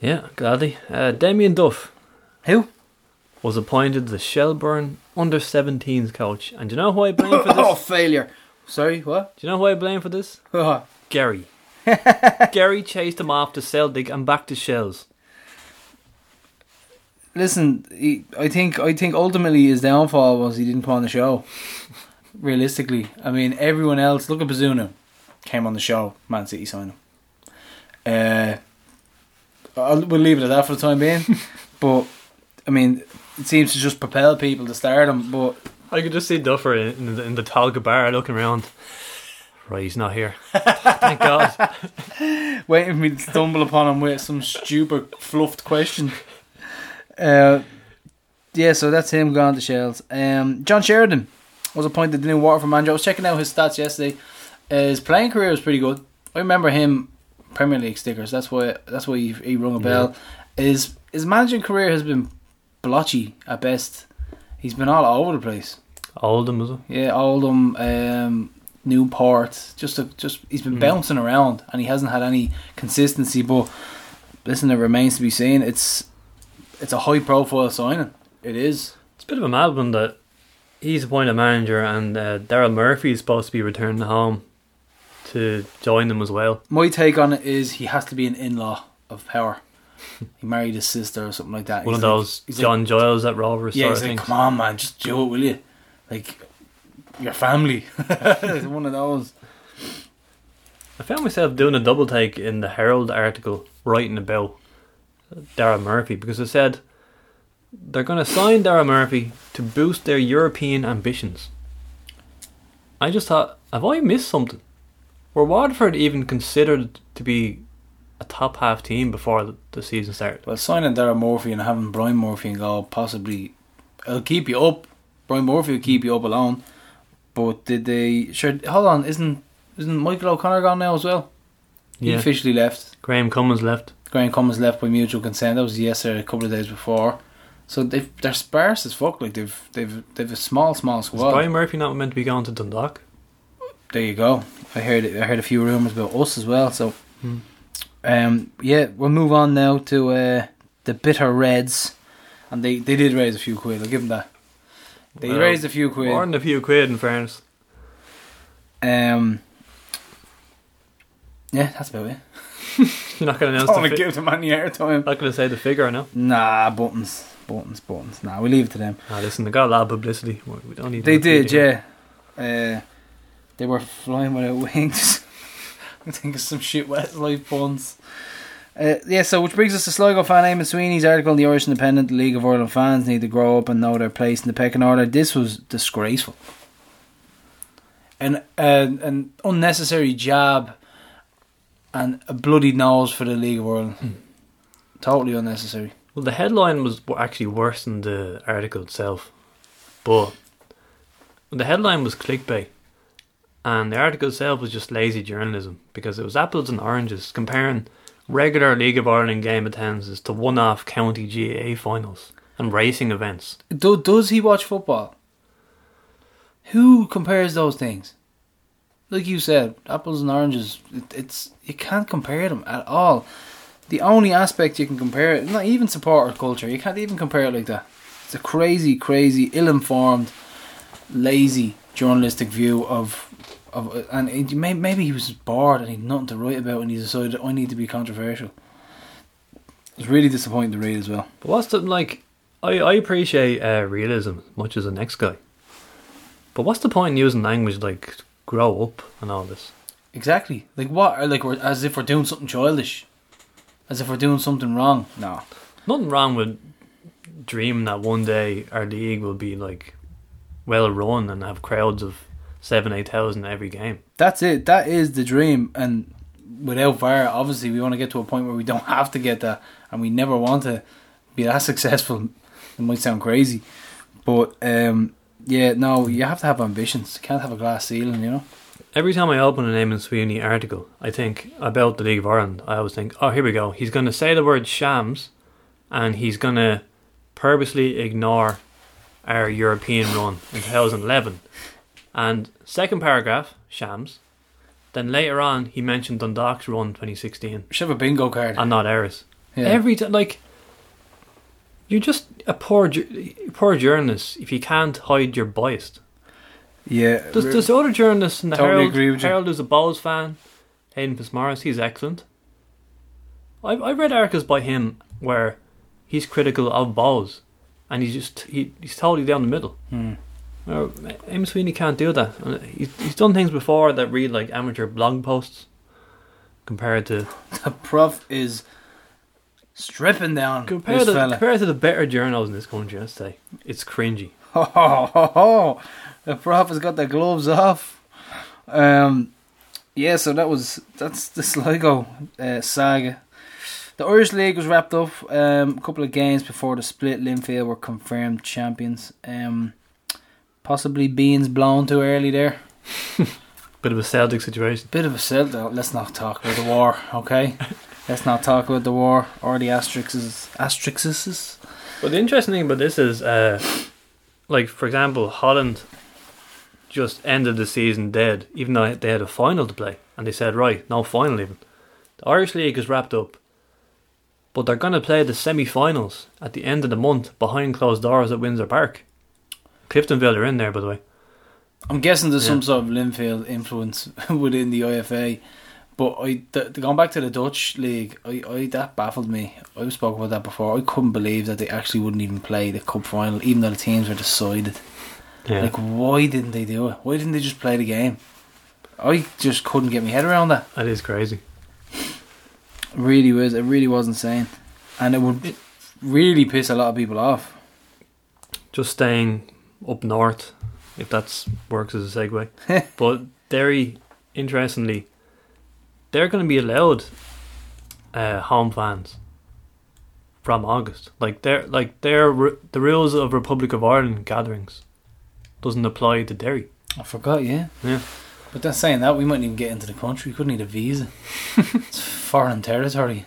yeah, gladly. Uh, Damien Duff Who? was appointed the Shelburne under 17s coach. And do you know who I blame for this? Oh, failure. Sorry, what? do you know who I blame for this? Gary. Gary chased him off to Celtic and back to Shells. Listen, he, I think I think ultimately his downfall was he didn't come on the show. Realistically, I mean everyone else. Look at Bazunu, came on the show. Man City signed him. Uh, I'll, we'll leave it at that for the time being. but I mean, it seems to just propel people to start him. But I could just see Duffer in, in, the, in the Talga bar looking around. Right, he's not here. Thank God. waiting for me to stumble upon him with some stupid fluffed question. Uh, yeah, so that's him gone to Shells. Um, John Sheridan was appointed the new Waterford manager. I was checking out his stats yesterday. Uh, his playing career was pretty good. I remember him Premier League stickers. That's why that's why he, he rung a bell. His his managing career has been blotchy at best. He's been all over the place. Oldham, was it? Yeah, Oldham, um, Newport, just a, just he's been bouncing around and he hasn't had any consistency. But listen, it remains to be seen. It's it's a high profile signing. It is. It's a bit of a mad one that he's appointed manager and uh, Daryl Murphy is supposed to be returning home to join them as well. My take on it is he has to be an in law of power. He married his sister or something like that. One He's of like- those John like, Giles at Rovers yeah, he's like, come on, man, just do it, will you? Like your family. It's one of those. I found myself doing a double take in the Herald article writing about Darren Murphy because it said they're going to sign Darren Murphy to boost their European ambitions. I just thought, have I missed something? Were Waterford even considered to be a top half team before the, season started? Well, signing Darren Murphy and having Brian Murphy in goal possibly it'll keep you up. Brian Murphy will keep you up alone. But did they? Sure. Hold on. Isn't isn't Michael O'Connor gone now as well? He Yeah. officially left. Graham Cummins left. Graham Cummins left by mutual consent. That was yesterday, a couple of days before. So they've they're sparse as fuck. Like they've they've they've a small small squad. Is. Brian Murphy not meant to be going to Dundalk? There you go. I heard I heard a few rumors about us as well. So, hmm. Um, yeah, we'll move on now to uh, the bitter Reds, and they, they did raise a few quid. I'll give them that. They Well, raised a few quid. More than a few quid, in fairness. Um, yeah, that's about it. You're not going to announce the want to give them any airtime. Not going to say the figure, I know. Nah, buttons, buttons, buttons. Nah, we leave it to them. Ah, listen, they got a lot of publicity. We don't need. They did, yeah. Uh, they were flying without wings. I think of some shit Westlife puns. Uh, yeah, so which brings us to Sligo fan Eamon Sweeney's article in the Irish Independent. The League of Ireland fans need to grow up and know their place in the pecking order. This was disgraceful. An, an, an unnecessary jab and a bloody nose for the League of Ireland. Totally unnecessary. Well, the headline was actually worse than the article itself, but the headline was clickbait, and the article itself was just lazy journalism because it was apples and oranges comparing regular League of Ireland game attendances to one-off county GAA finals and racing events. Do, does he watch football? Who compares those things? Like you said, apples and oranges. It, it's you can't compare them at all. The only aspect you can compare it, not even supporter culture. You can't even compare it like that. It's a crazy, crazy, ill-informed, lazy journalistic view of of, and it, may, maybe he was bored and he had nothing to write about, and he decided I need to be controversial. It's really disappointing to read as well. But what's the like? I I appreciate uh, realism as much as the next guy. But what's the point in using language like grow up and all this? Exactly. Like what? Like we're as if we're doing something childish, as if we're doing something wrong. No. Nothing wrong with dreaming that one day our league will be like well run and have crowds of seven, eight thousand every game. That's it. That is the dream. And without VAR, obviously, we want to get to a point where we don't have to get that, and we never want to be that successful. It might sound crazy, but um, yeah, no, you have to have ambitions. You can't have a glass ceiling, you know. Every time I open an Eamon Sweeney article, I think about the League of Ireland. I always think, oh, here we go. He's going to say the word shams, and he's going to purposely ignore our European run in 2011. And second paragraph, shams. Then later on, he mentioned Dundalk's run 2016, We should have a bingo card. and not ours. Yeah. Every time, like, you're just a poor, poor journalist if you can't hide your bias. yeah, There's, there's other journalists in the Totally Herald. agree with you. Herald is a Bohs fan. Aidan Fitzmaurice, he's excellent. I've, I've read articles by him where he's critical of Bohs, and he's just he, he's totally down the middle. Hmm. Well, Eamon Sweeney can't do that. He's, he's done things before that read like amateur blog posts compared to the prof is stripping down compared this to fella. compared to the better journals in this country. I'd say it's cringy. Ho, ho, ho, ho. The prof has got the gloves off. Um, yeah, so that was that's the Sligo uh, saga. The Irish League was wrapped up. Um, a couple of games before the split, Linfield were confirmed champions. Um, possibly beans blown too early there. Bit of a Celtic situation. Bit of a Celtic. Let's not talk about the war, okay? Let's not talk about the war or the asterisks. Asterisks. But the interesting thing about this is, uh, like for example, Holland just ended the season dead, even though they had a final to play, and they said, right, no final even. The Irish League is wrapped up, but they're going to play the semi-finals at the end of the month behind closed doors at Windsor Park. Cliftonville are in there, by the way. I'm guessing there's Yeah. some sort of Linfield influence within the IFA. But I, th- going back to the Dutch league, I, I that baffled me. I've spoken about that before. I couldn't believe that they actually wouldn't even play the cup final, even though the teams were decided. Yeah. Like, why didn't they do it? Why didn't they just play the game? I just couldn't get my head around that. that is crazy. Really was. It really was insane, and it would really piss a lot of people off. Just staying up north, if that works as a segue. but Derry, interestingly, they're going to be allowed uh, home fans from August. Like they're like they're the rules of Republic of Ireland gatherings doesn't apply to Derry. I forgot, yeah. Yeah. But then saying that, we mightn't even get into the country. We couldn't need a visa. it's foreign territory.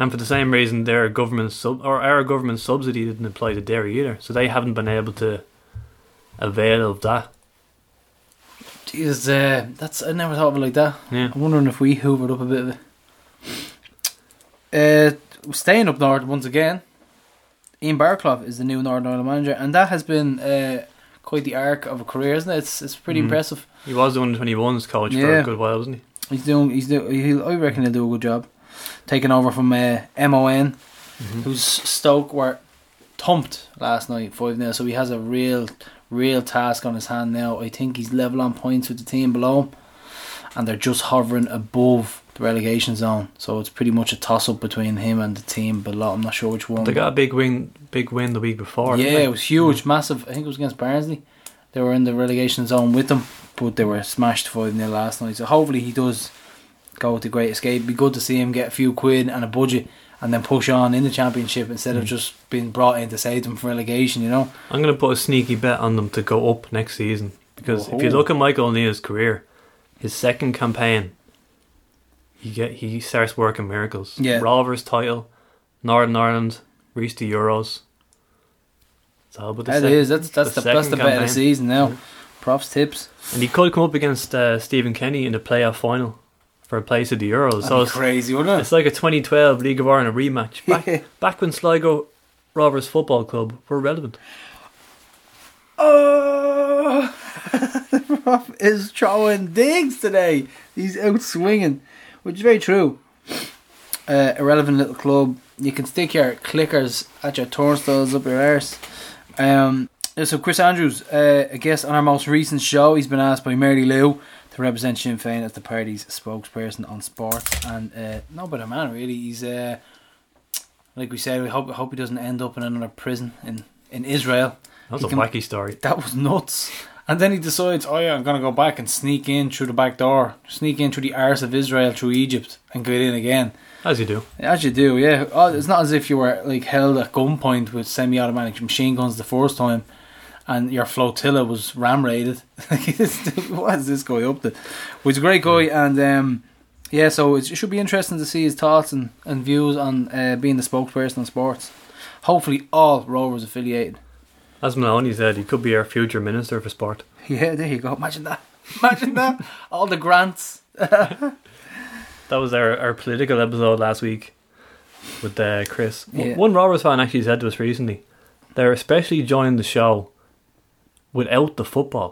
And for the same reason, their government sub or our government subsidy didn't apply to Derry either, so they haven't been able to avail of that. Jesus, uh, that's I never thought of it like that. Yeah. I'm wondering if we hoovered up a bit of it. Uh, staying up north once again. Ian Baraclough is the new Northern Ireland manager, and that has been uh, quite the arc of a career, isn't it? It's it's pretty Mhm. impressive. He was the under twenty ones coach for a good while, wasn't he? He's doing. He's do. He'll, I reckon he'll do a good job. Taking over from uh, Mon, whose Stoke were thumped last night five 0 So he has a real, real task on his hand now. I think he's level on points with the team below him, and they're just hovering above the relegation zone. So it's pretty much a toss up between him and the team below. I'm not sure which one. They got a big win, big win the week before. yeah, it was huge, massive. I think it was against Barnsley. They were in the relegation zone with them, but they were smashed 5 0 last night. So hopefully he does go with the great escape. Be good to see him get a few quid and a budget and then push on in the championship instead Mm. of just being brought in to save them from relegation, you know? I'm going to put a sneaky bet on them to go up next season Because if you Oh. look at Michael O'Neill's career, his second campaign, he get he starts working miracles. Yeah. Rovers title, Northern Ireland, reached the Euros. It's all about the That sec- is. That's that's the, that's second the bet of the season now. Props tips. And he could come up against uh, Stephen Kenny in the playoff final for a place at the Euros. so That'd be it's, crazy, wouldn't it? it's like a 2012 League of Ireland rematch. Back, back when Sligo Rovers Football Club were relevant. Oh, Prof is throwing digs today. He's out swinging, which is very true. Uh, irrelevant little club. You can stick your clickers at your turnstiles up your arse. Um, so Chris Andrews, uh, I guess on our most recent show, he's been asked by Mary Lou to represent Sinn Féin as the party's spokesperson on sports, and uh, no better man really. He's uh, like we said, we hope hope he doesn't end up in another prison in in Israel. That was He a can- wacky story. That was nuts. And then he decides, oh yeah, I'm gonna go back and sneak in through the back door, sneak in through the arse of Israel through Egypt, and get in again. As you do. As you do, yeah. Oh, it's not as if you were like held at gunpoint with semi-automatic machine guns the first time, and your flotilla was ram raided. What is this guy up to? Well, he's a great guy, and um, yeah, so it should be interesting to see his thoughts and, and views on uh, being the spokesperson on sports. Hopefully, all Rovers affiliated. As Maloney said, he could be our future minister for sport. Yeah, there you go. Imagine that. Imagine that. All the grants. That was our, our political episode last week with uh, Chris. Yeah. One Rovers fan actually said to us recently, they're especially joining the show without the football,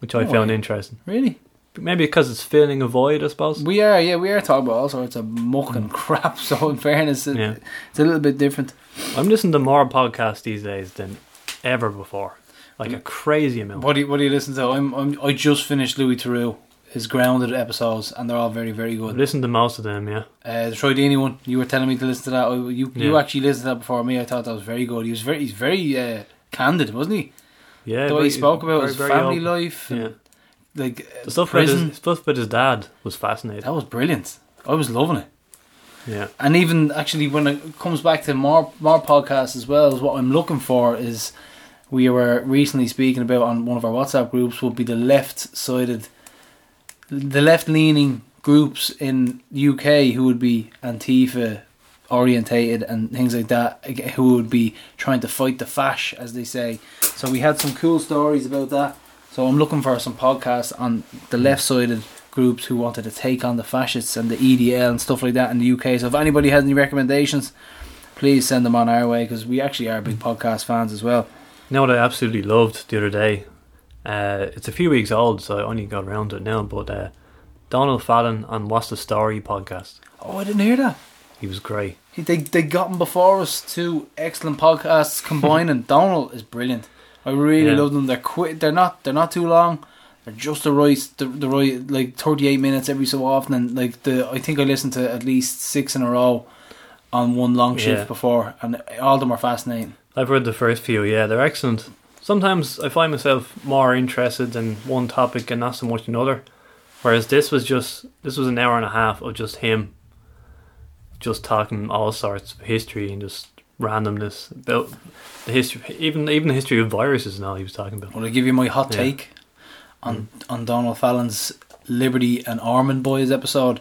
which I Oh, found interesting. Really? Maybe because it's filling a void, I suppose. We are, yeah, we are talking about all sorts of muck and crap. So, in fairness, it, Yeah. it's a little bit different. I'm listening to more podcasts these days than ever before. Like a crazy amount. What do you, what do you listen to? I'm, I'm I just finished Louis Theroux, his grounded episodes, and they're all very very good. Listen to most of them, yeah. Uh, the Troy Deeney one, you were telling me to listen to that. You you Yeah. actually listened to that before me. I thought that was very good. He was very he's very uh, candid, wasn't he? Yeah, the way he spoke about very, his very family open. life, Yeah. like The stuff prison. his stuff with his dad was fascinating. That was brilliant. I was loving it. Yeah. And even actually, when it comes back to more more podcasts as well, is what I'm looking for is we were recently speaking about on one of our WhatsApp groups would be the left sided, the left leaning groups in UK who would be Antifa orientated and things like that, who would be trying to fight the fash, as they say. So we had some cool stories about that. So I'm looking for some podcasts on the left sided groups who wanted to take on the fascists and the EDL and stuff like that in the UK. So if anybody has any recommendations, please send them on our way because we actually are big podcast fans as well. You know what I absolutely loved the other day? Uh, it's a few weeks old, so I only got around to it now. But uh, Donald Fallon on What's the Story podcast. Oh, I didn't hear that. He was great. He- They they got him before us. Two excellent podcasts combining. Donald is brilliant. I really Yeah. love them. They're quick. They're not. They're not too long. They're just the right. The, the right like thirty eight minutes every so often. And like the I think I listened to at least six in a row on one long shift Yeah. before, and all of them are fascinating. I've heard the first few. Yeah, they're excellent. Sometimes I find myself more interested in one topic and not so much another. Whereas this was just this was an hour and a half of just him, just talking all sorts of history and just randomness about the history, even even the history of viruses. Now he was talking about. Will I give you my hot Yeah. take on mm. on Donald Fallon's Liberty and Ormond Boys episode?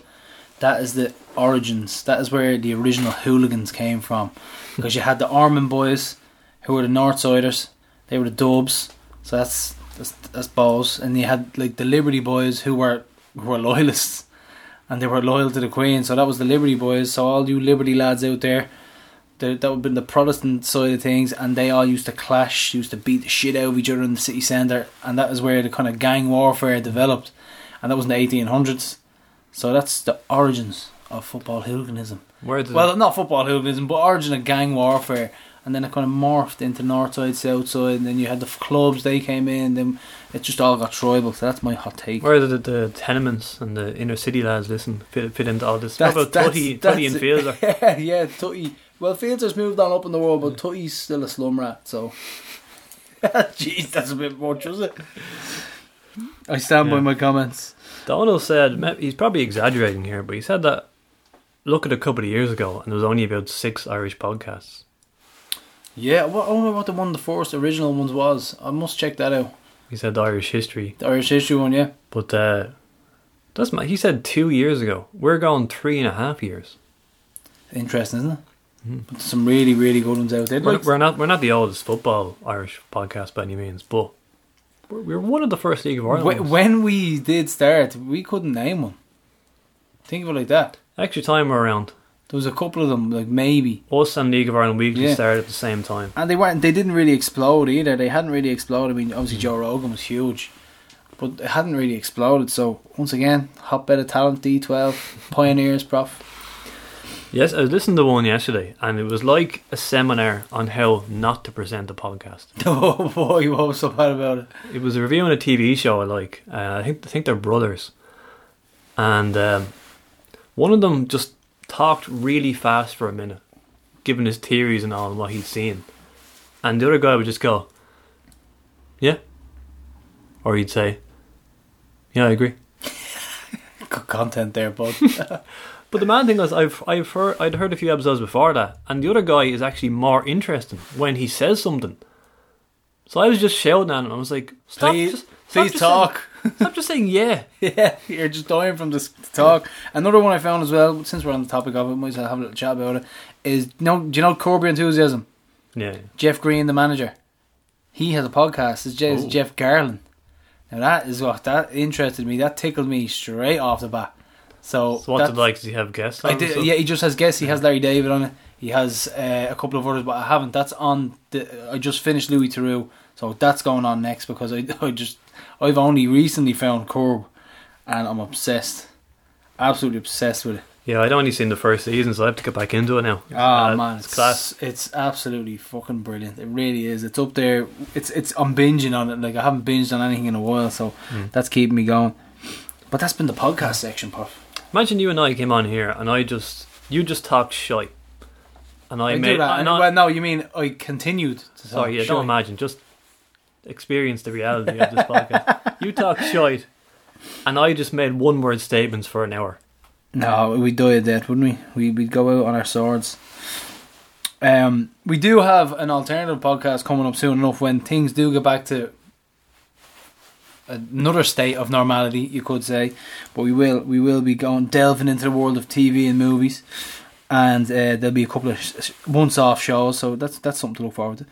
That is the origins. That is where the original hooligans came from. Because you had the Ormond Boys, who were the Northsiders. They were the Dubs. So that's that's that's balls. And you had like the Liberty Boys, who were who were loyalists, and they were loyal to the Queen. So that was the Liberty Boys. So all you Liberty lads out there, the, that would have been the Protestant side of things, and they all used to clash, used to beat the shit out of each other in the city centre, and that is where the kind of gang warfare developed, and that was in the eighteen hundreds. So that's the origins of football hooliganism. Where Well, not football hooliganism, but origin of gang warfare, and then it kind of morphed into north side, south side, and then you had the f- clubs they came in, then it just all got tribal. So that's my hot take. where did the, the tenements and the inner city lads listen fit, fit into all this? That's- what about that's- Tutty, that's Tutty and. Fielder? yeah, yeah, Tutty. Well, Fielder's moved on up in the world, but Tutty's still a slum rat, so. Jeez, that's a bit much, is it? I stand by my comments. Donald said he's probably exaggerating here, but he said that look at a couple of years ago, and there was only about six Irish podcasts. Yeah, well, I wonder what the one the first original ones was. I must check that out. He said the Irish history, The Irish history one, yeah. but uh, that's my, he said two years ago. We're going three and a half years. Interesting, isn't it? But some really, really good ones out there. We're, Like, we're not we're not the oldest football Irish podcast by any means, but we're, we're one of the first League of Ireland. when we did start, we couldn't name one. Think of it like that. Extra time were around. There was a couple of them, like maybe, Us and League of Ireland Weekly Yeah. started at the same time. and they weren't. They didn't really explode either. They hadn't really exploded. I mean, obviously Joe Rogan was huge, but it hadn't really exploded. So once again, hotbed of talent, D twelve, pioneers, prof. Yes, I was listening to one yesterday, and it was like a seminar on how not to present a podcast. Oh boy, what was so bad about it? It was reviewing a TV show I like. Uh, I think I think they're brothers, and um, one of them just talked really fast for a minute, giving his theories and all and what he'd seen, and the other guy would just go, "Yeah," or he'd say, "Yeah, I agree." Good content there, bud. But the main thing was I've I've heard I'd heard a few episodes before that, and the other guy is actually more interesting when he says something. So I was just shouting at him. I was like, "Stop! please, just, stop please talk. Saying, stop just saying yeah." yeah, you're just dying from this talk. Another one I found as well, since we're on the topic of it, might as well have a little chat about it. Is you know, do you know Curb Your Enthusiasm? Yeah, Jeff Green, the manager. He has a podcast. It's Jeff, Oh. Jeff Garlin. Now that is what that interested me. That tickled me straight off the bat. So, So what's that- it like? Does he have guests? I on and did. Yeah, he just has guests. He has Larry David on it. He has uh, a couple of others, but I haven't. That's on. The, I just finished Louis Theroux, so that's going on next because I, I just I've only recently found Curb, and I'm obsessed, absolutely obsessed with it. Yeah, I'd only seen the first season, so I have to get back into it now. Oh Uh, man, it's it's class. It's absolutely fucking brilliant. It really is. It's up there. It's it's. I'm binging on it. Like I haven't binged on anything in a while, so Hmm. that's keeping me going. But that's been the podcast section, Puff. Imagine you and I came on here, and I just you just talked shite, and I, I, made. and I- well, no, you mean I continued to talk sorry, yeah, shite. don't imagine. Just experience the reality of this podcast. You talk shite, and I just made one word statements for an hour. No, we'd die of death, wouldn't we? we? We'd go out on our swords. Um, we do have an alternative podcast coming up soon enough when things do get back to another state of normality, you could say. But we will we will be going delving into the world of TV and movies, and uh, there'll be a couple of once off shows. So that's that's something to look forward to.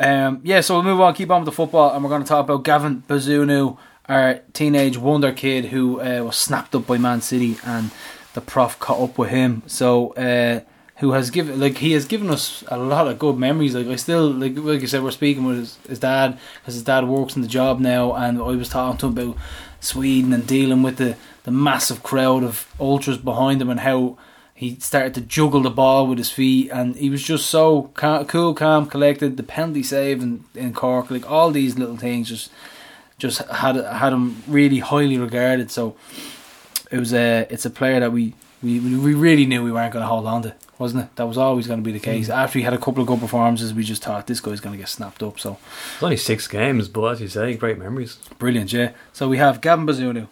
Um, yeah, so we'll move on, keep on with the football, and we're going to talk about Gavin Bazunu, our teenage wonder kid who uh, was snapped up by Man City, and the prof caught up with him. So, uh, who has given like he has given us a lot of good memories. Like I still like like I said, we're speaking with his, his dad because his dad works in the job now, and I was talking to him about Sweden and dealing with the the massive crowd of ultras behind him and how he started to juggle the ball with his feet, and he was just so ca- cool, calm, collected. The penalty save in, in Cork, like all these little things, just just had had him really highly regarded. So it was a it's a player that we we, we really knew we weren't going to hold on to, wasn't it? That was always going to be the hmm. case. After he had a couple of good performances, we just thought this guy's going to get snapped up. So It's only six games, but as you say, great memories. brilliant, yeah. So we have Gavin Bazunu.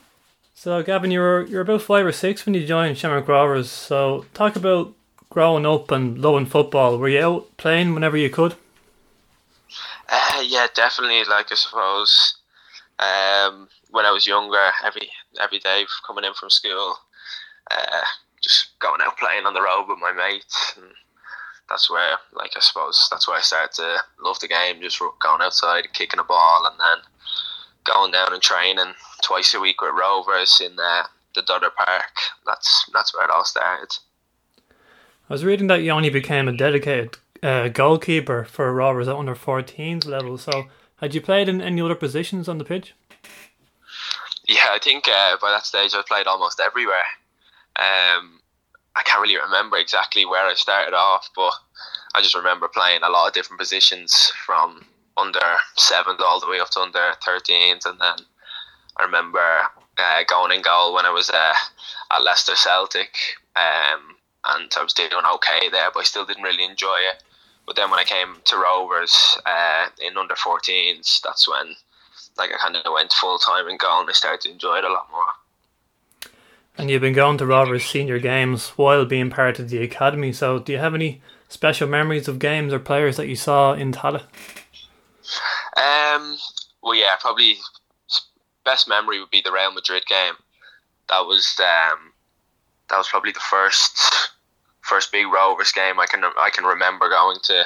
So, Gavin, you were you're about five or six when you joined Shamrock Rovers. So, talk about growing up and loving football. Were you out playing whenever you could? Uh, yeah, definitely. Like I suppose, um, when I was younger, every every day coming in from school, uh, just going out playing on the road with my mates, and that's where, like I suppose, that's where I started to love the game. Just going outside, kicking a ball, and then going down and training twice a week with Rovers in uh, the Dodder Park. That's that's where it all started. I was reading that you only became a dedicated uh, goalkeeper for Rovers at under 14s level. So, had you played in any other positions on the pitch? Yeah, I think uh, by that stage I played almost everywhere. Um, I can't really remember exactly where I started off, but I just remember playing a lot of different positions from under sevens all the way up to under 13s, and then I remember uh, going in goal when I was uh, at Leicester Celtic, um, and I was doing okay there, but I still didn't really enjoy it. But then when I came to Rovers uh, in under 14s, that's when like I kind of went full time in goal and I started to enjoy it a lot more. And you've been going to Rovers senior games while being part of the academy. So, do you have any special memories of games or players that you saw in Tallaght? Um, well, yeah, probably best memory would be the Real Madrid game. That was um, that was probably the first first big Rovers game I can I can remember going to,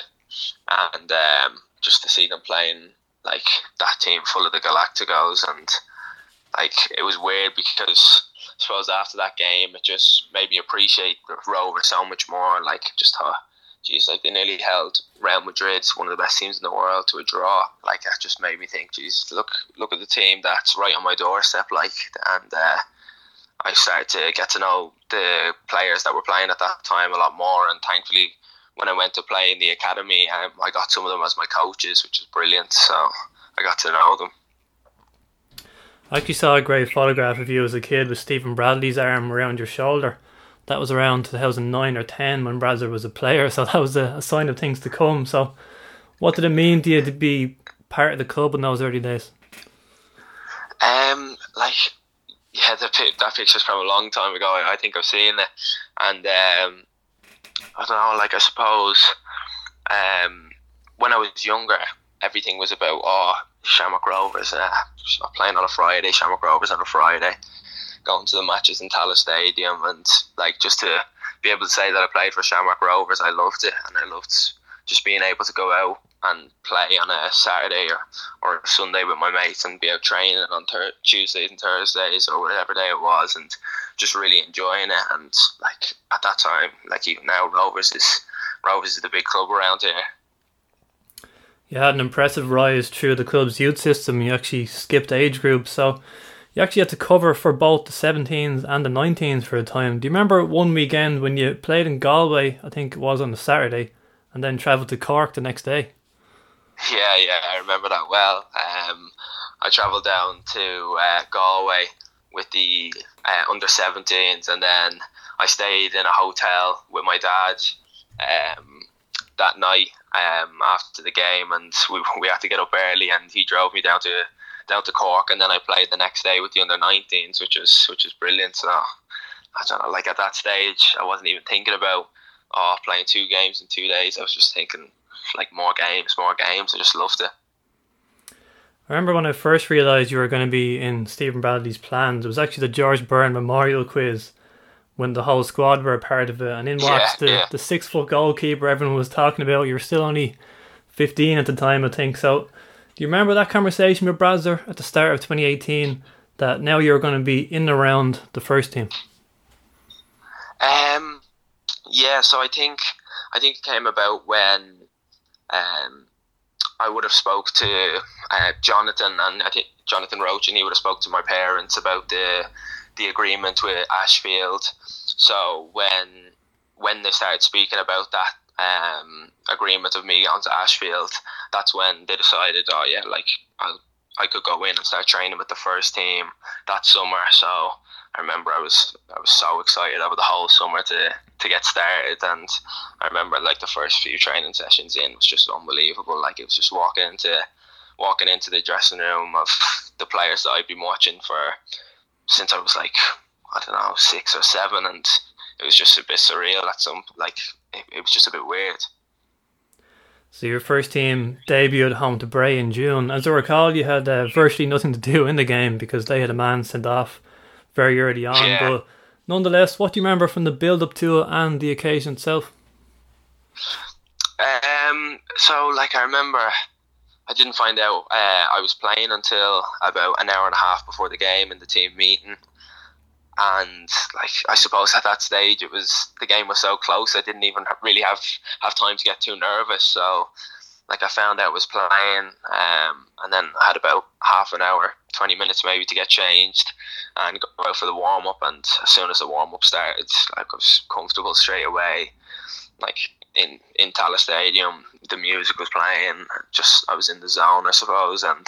and um, just to see them playing like that team full of the Galacticos, and like it was weird because I suppose after that game it just made me appreciate the Rovers so much more. Like just how geez, like they nearly held Real Madrid, one of the best teams in the world, to a draw. Like that just made me think, geez, look, look at the team that's right on my doorstep. Like, and uh, I started to get to know the players that were playing at that time a lot more. And thankfully, when I went to play in the academy, um, I got some of them as my coaches, which was brilliant. So I got to know them. I actually saw a great photograph of you as a kid with Stephen Bradley's arm around your shoulder that was around 2009 or 10 when Brazzer was a player, so that was a, a, sign of things to come. So, what did it mean to you to be part of the club in those early days? Um, like, yeah, the, that picture's from a long time ago. I think I've seen it, and um, I don't know. Like, I suppose um, when I was younger, everything was about oh Shamrock Rovers, uh, playing on a Friday, Shamrock Rovers on a Friday going to the matches in Tallaght Stadium and like just to be able to say that I played for Shamrock Rovers, I loved it and I loved just being able to go out and play on a Saturday or, or Sunday with my mates and be out training on Tuesdays and Thursdays or whatever day it was and just really enjoying it and like at that time like even now Rovers is Rovers is the big club around here. You had an impressive rise through the club's youth system. You actually skipped age groups, so you actually had to cover for both the 17s and the 19s for a time. Do you remember one weekend when you played in Galway, I think it was on a Saturday, and then travelled to Cork the next day? Yeah, yeah, I remember that well. Um, I travelled down to uh, Galway with the uh, under 17s, and then I stayed in a hotel with my dad um, that night um, after the game, and we, we had to get up early, and he drove me down to down to Cork, and then I played the next day with the under 19s, which was which was brilliant. So I don't know, like at that stage, I wasn't even thinking about oh playing two games in two days. I was just thinking like more games, more games. I just loved it. I remember when I first realised you were going to be in Stephen Bradley's plans. It was actually the George Byrne Memorial Quiz when the whole squad were a part of it, and in walks yeah, the, yeah. the six foot goalkeeper everyone was talking about. You were still only fifteen at the time, I think. So do you remember that conversation with Brazzer at the start of 2018 that now you're going to be in and around the first team? Um, yeah. So I think I think it came about when um, I would have spoke to uh, Jonathan and I think Jonathan Roche and he would have spoke to my parents about the the agreement with Ashfield. So when when they started speaking about that um, agreement of me going to Ashfield, that's when they decided, oh yeah, like I I could go in and start training with the first team that summer. So I remember I was I was so excited over the whole summer to to get started, and I remember like the first few training sessions in was just unbelievable. Like it was just walking into walking into the dressing room of the players that I've been watching for since I was like I don't know six or seven, and it was just a bit surreal at some like it, it was just a bit weird. So your first team debuted home to Bray in June. As I recall, you had uh, virtually nothing to do in the game because they had a man sent off very early on. Yeah. But nonetheless, what do you remember from the build up to it and the occasion itself? Um, so like I remember, I didn't find out uh, I was playing until about an hour and a half before the game in the team meeting and like I suppose at that stage it was the game was so close I didn't even really have have time to get too nervous. So like I found out I was playing um, and then I had about half an hour 20 minutes maybe to get changed and go out for the warm up and as soon as the warm up started like I was comfortable straight away like in in Tallaght Stadium the music was playing just I was in the zone I suppose. And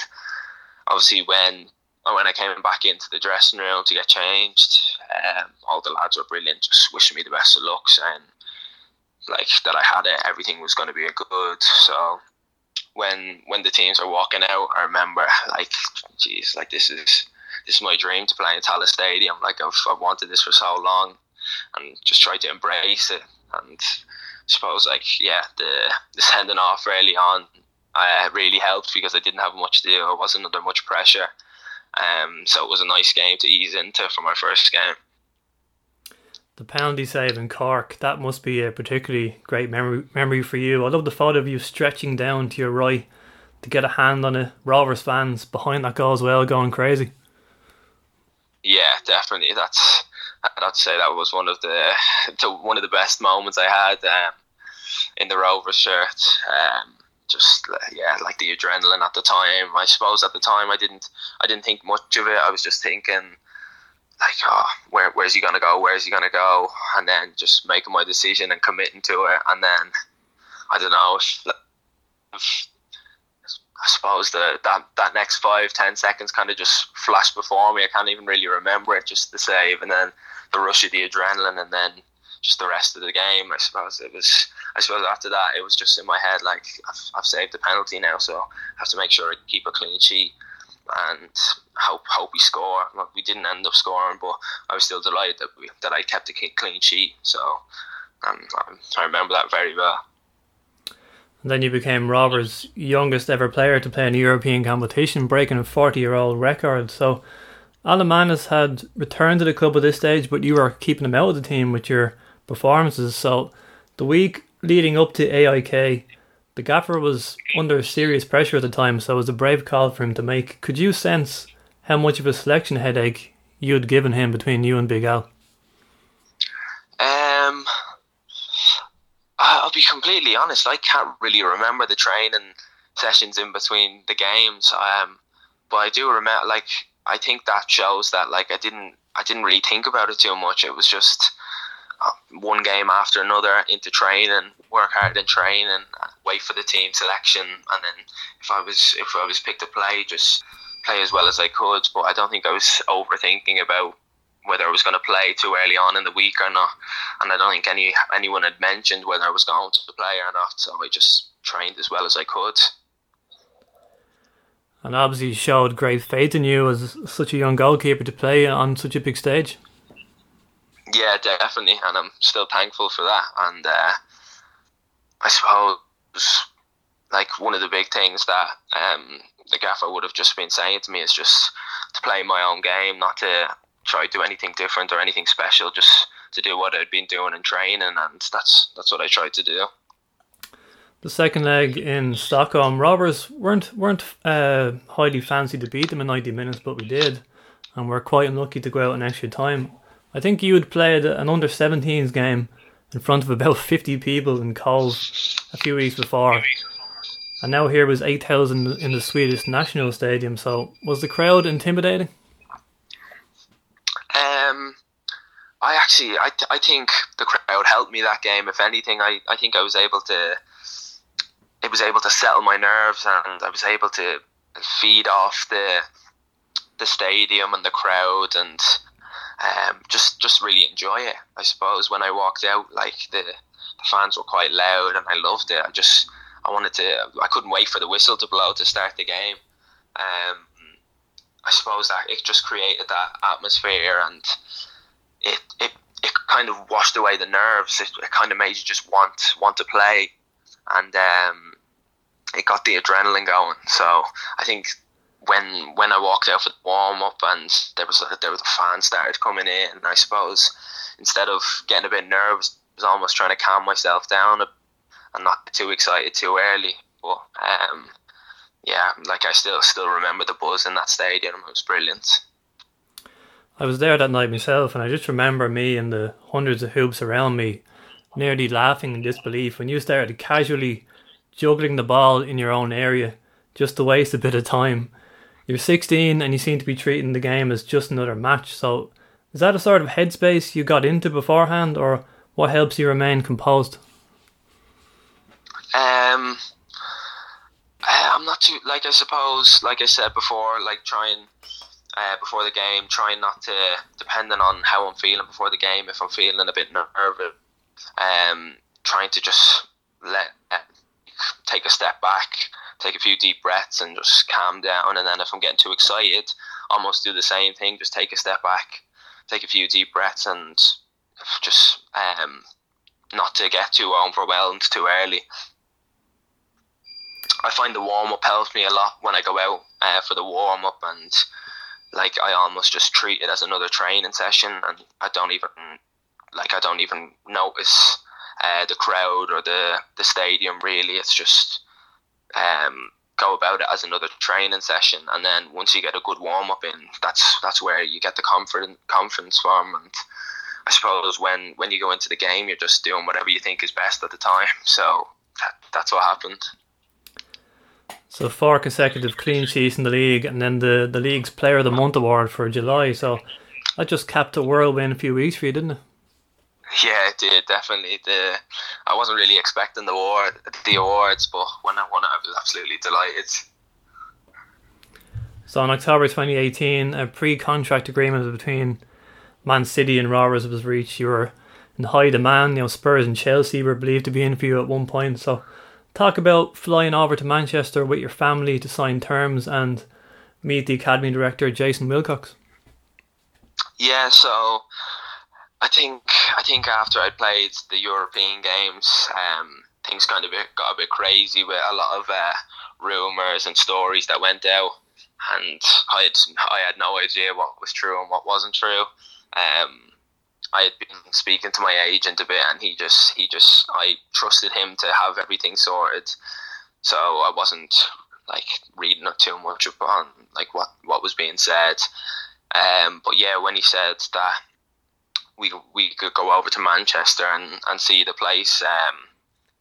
obviously when when I came back into the dressing room to get changed, um, all the lads were brilliant, just wishing me the best of luck, saying like that I had it, everything was going to be good. So when when the teams are walking out, I remember like, geez, like this is this is my dream to play in Tallaght Stadium. Like I've, I've wanted this for so long, and just try to embrace it. And I suppose like yeah, the the sending off early on uh, really helped because I didn't have much to do. I wasn't under much pressure. Um, so it was a nice game to ease into for my first game. The penalty save in Cork, that must be a particularly great memory memory for you. I love the thought of you stretching down to your right to get a hand on it. Rovers fans behind that goal as well, going crazy. Yeah, definitely. That's I'd say that was one of the, the one of the best moments I had um, in the Rovers shirt. Um, just uh, yeah, like the adrenaline at the time. I suppose at the time I didn't I didn't think much of it. I was just thinking like, oh, where where's he gonna go? Where's he gonna go? And then just making my decision and committing to it. And then I don't know. I suppose the that that next five ten seconds kind of just flashed before me. I can't even really remember it. Just the save and then the rush of the adrenaline and then just the rest of the game. I suppose it was. I suppose after that, it was just in my head like I've, I've saved the penalty now, so I have to make sure I keep a clean sheet and hope hope we score. Like, we didn't end up scoring, but I was still delighted that we, that I kept a clean sheet. So um, I remember that very well. And then you became Rovers' youngest ever player to play in a European competition, breaking a 40 year old record. So Alan Mannus had returned to the club at this stage, but you were keeping him out of the team with your performances. So the week leading up to AIK, the gaffer was under serious pressure at the time, so it was a brave call for him to make. Could you sense how much of a selection headache you'd given him between you and Big Al? Um, I'll be completely honest. I can't really remember the training sessions in between the games. Um, but I do remember. Like, I think that shows that like I didn't I didn't really think about it too much. It was just one game after another into training, work hard in training, and uh, wait for the team selection, and then if I was if I was picked to play, just play as well as I could. But I don't think I was overthinking about whether I was going to play too early on in the week or not. And I don't think any anyone had mentioned whether I was going to play or not. So I just trained as well as I could. And obviously showed great faith in you as such a young goalkeeper to play on such a big stage. Yeah, definitely, and I'm still thankful for that. And uh, I suppose, like one of the big things that um, the gaffer would have just been saying to me is just to play my own game, not to try to do anything different or anything special, just to do what I'd been doing in training, and that's that's what I tried to do. The second leg in Stockholm, Rovers weren't weren't uh, highly fancy to beat them in ninety minutes, but we did, and we're quite unlucky to go out in extra time. I think you had played an under 17s game in front of about 50 people in Cobh a few weeks before. And now here was 8,000 in the Swedish National Stadium. So was the crowd intimidating? Um, I actually, I, I think the crowd helped me that game. If anything, I, I think I was able to, it was able to settle my nerves, and I was able to feed off the, the stadium and the crowd, and um, just just really enjoy it. I suppose when I walked out, like the, the fans were quite loud, and I loved it. I just I wanted to. I couldn't wait for the whistle to blow to start the game. Um, I suppose that it just created that atmosphere and it it, it kind of washed away the nerves. It, it kind of made you just want want to play, and um, it got the adrenaline going. So I think when when I walked out for the warm up and there was a, there was a fan started coming in, and I suppose instead of getting a bit nervous, I was almost trying to calm myself down and not too excited too early. But um, yeah, like I still still remember the buzz in that stadium. It was brilliant. I was there that night myself, and I just remember me and the hundreds of hoops around me nearly laughing in disbelief when you started casually juggling the ball in your own area just to waste a bit of time. You're 16 and you seem to be treating the game as just another match. So, is that a sort of headspace you got into beforehand, or what helps you remain composed? Um, I'm not too like I suppose, like I said before, like trying uh, before the game, trying not to depending on how I'm feeling before the game. If I'm feeling a bit nervous, um, trying to just let uh, take a step back, take a few deep breaths, and just calm down. And then if I'm getting too excited, almost do the same thing. Just take a step back, take a few deep breaths, and just um, not to get too overwhelmed too early I find the warm up helps me a lot when I go out uh, for the warm up, and like I almost just treat it as another training session, and I don't even like I don't even notice uh, the crowd or the the stadium. Really, it's just um, go about it as another training session, and then once you get a good warm up in, that's that's where you get the confidence confidence from. And I suppose when when you go into the game, you're just doing whatever you think is best at the time. So that, that's what happened. So four consecutive clean sheets in the league, and then the the league's Player of the Month award for July. So that just capped a whirlwind a few weeks for you, didn't it? Yeah, it did definitely. The I wasn't really expecting the award, the awards, but when I won it, I was absolutely delighted. So in October 2018, a pre-contract agreement between Man City and Rovers was reached. You were in high demand. You know, Spurs and Chelsea were believed to be in for you at one point. So talk about flying over to Manchester with your family to sign terms and meet the academy director Jason Wilcox. Yeah, so I think I think after I played the European games, um, things kind of got a bit crazy with a lot of uh, rumors and stories that went out, and I had I had no idea what was true and what wasn't true. Um, I had been speaking to my agent a bit, and he just he just I trusted him to have everything sorted, so I wasn't like reading up too much upon like what what was being said. Um, but yeah, when he said that we we could go over to Manchester and, and see the place, um,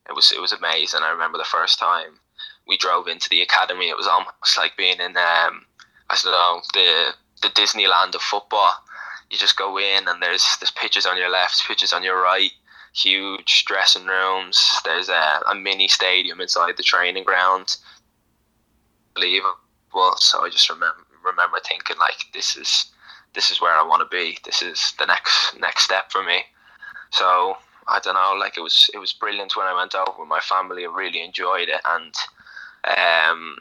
it was it was amazing. I remember the first time we drove into the academy, it was almost like being in um, I don't know the the Disneyland of football you just go in and there's there's pitches on your left, pitches on your right, huge dressing rooms. There's a, a mini stadium inside the training ground. Unbelievable. So I just remember remember thinking like this is this is where I want to be. This is the next next step for me. So I don't know, like it was it was brilliant when I went over with my family. I really enjoyed it and um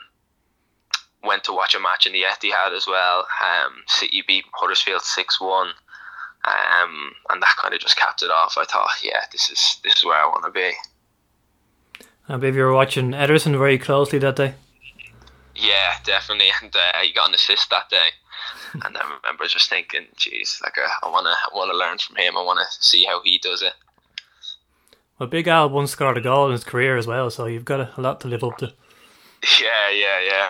went to watch a match in the Etihad as well. Um, City beat Huddersfield six one, um, and that kind of just capped it off. I thought, yeah, this is this is where I want to be. I believe you were watching Ederson very closely that day. Yeah, definitely, and uh, he got an assist that day. And I remember just thinking, "Geez, like uh, I want to, I want to learn from him. I want to see how he does it." Well, Big Al once scored a goal in his career as well, so you've got a lot to live up to. Yeah, yeah, yeah.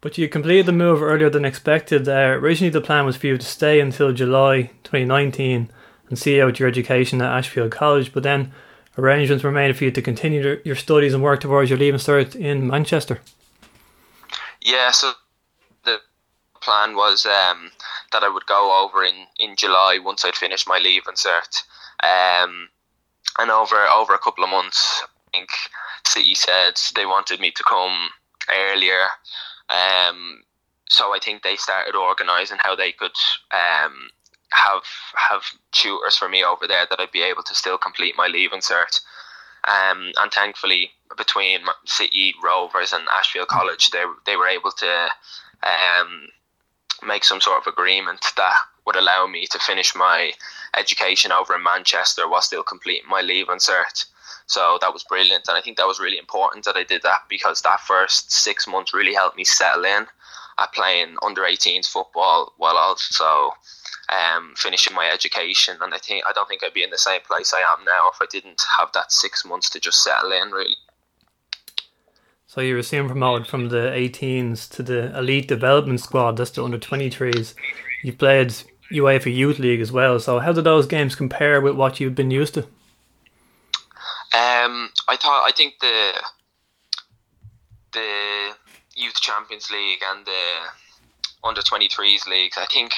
But you completed the move earlier than expected. Uh, originally, the plan was for you to stay until July 2019 and see out your education at Ashfield College, but then arrangements were made for you to continue your studies and work towards your leaving cert in Manchester. Yeah, so plan was um, that I would go over in, in July once I'd finished my leaving cert. Um, and over over a couple of months, I think City said they wanted me to come earlier um, so I think they started organising how they could um, have have tutors for me over there that I'd be able to still complete my leaving cert. Um, and thankfully, between City Rovers and Ashfield College, they they were able to um, make some sort of agreement that would allow me to finish my education over in Manchester while still completing my leaving cert. So that was brilliant, and I think that was really important that I did that because that first six months really helped me settle in at playing under 18s football while also um, finishing my education. And I think I don't think I'd be in the same place I am now if I didn't have that six months to just settle in really. So you were soon promoted from the 18s to the elite development squad. That's the under 23s. You played UEFA Youth League as well. So how do those games compare with what you've been used to? Um, I thought I think the the Youth Champions League and the under 23s leagues. I think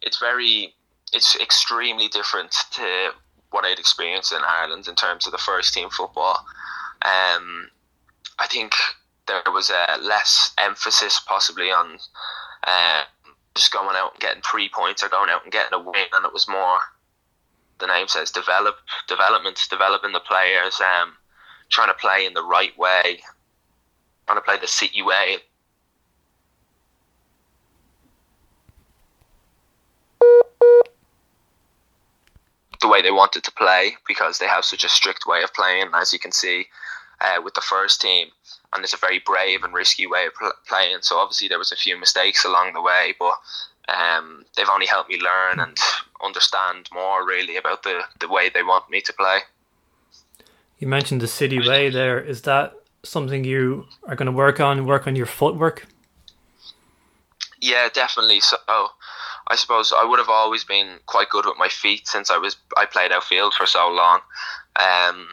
it's very it's extremely different to what I'd experienced in Ireland in terms of the first team football. Um, I think there was a less emphasis possibly on uh, just going out and getting three points or going out and getting a win, and it was more the name says develop development, developing the players, um, trying to play in the right way, trying to play the city way. The way they wanted to play because they have such a strict way of playing, as you can see. Uh, with the first team, and it's a very brave and risky way of pl- playing. So obviously there was a few mistakes along the way, but um, they've only helped me learn and understand more really about the, the way they want me to play. You mentioned the city way there. Is that something you are going to work on? Work on your footwork? Yeah, definitely. So I suppose I would have always been quite good with my feet since I was I played outfield for so long. Um,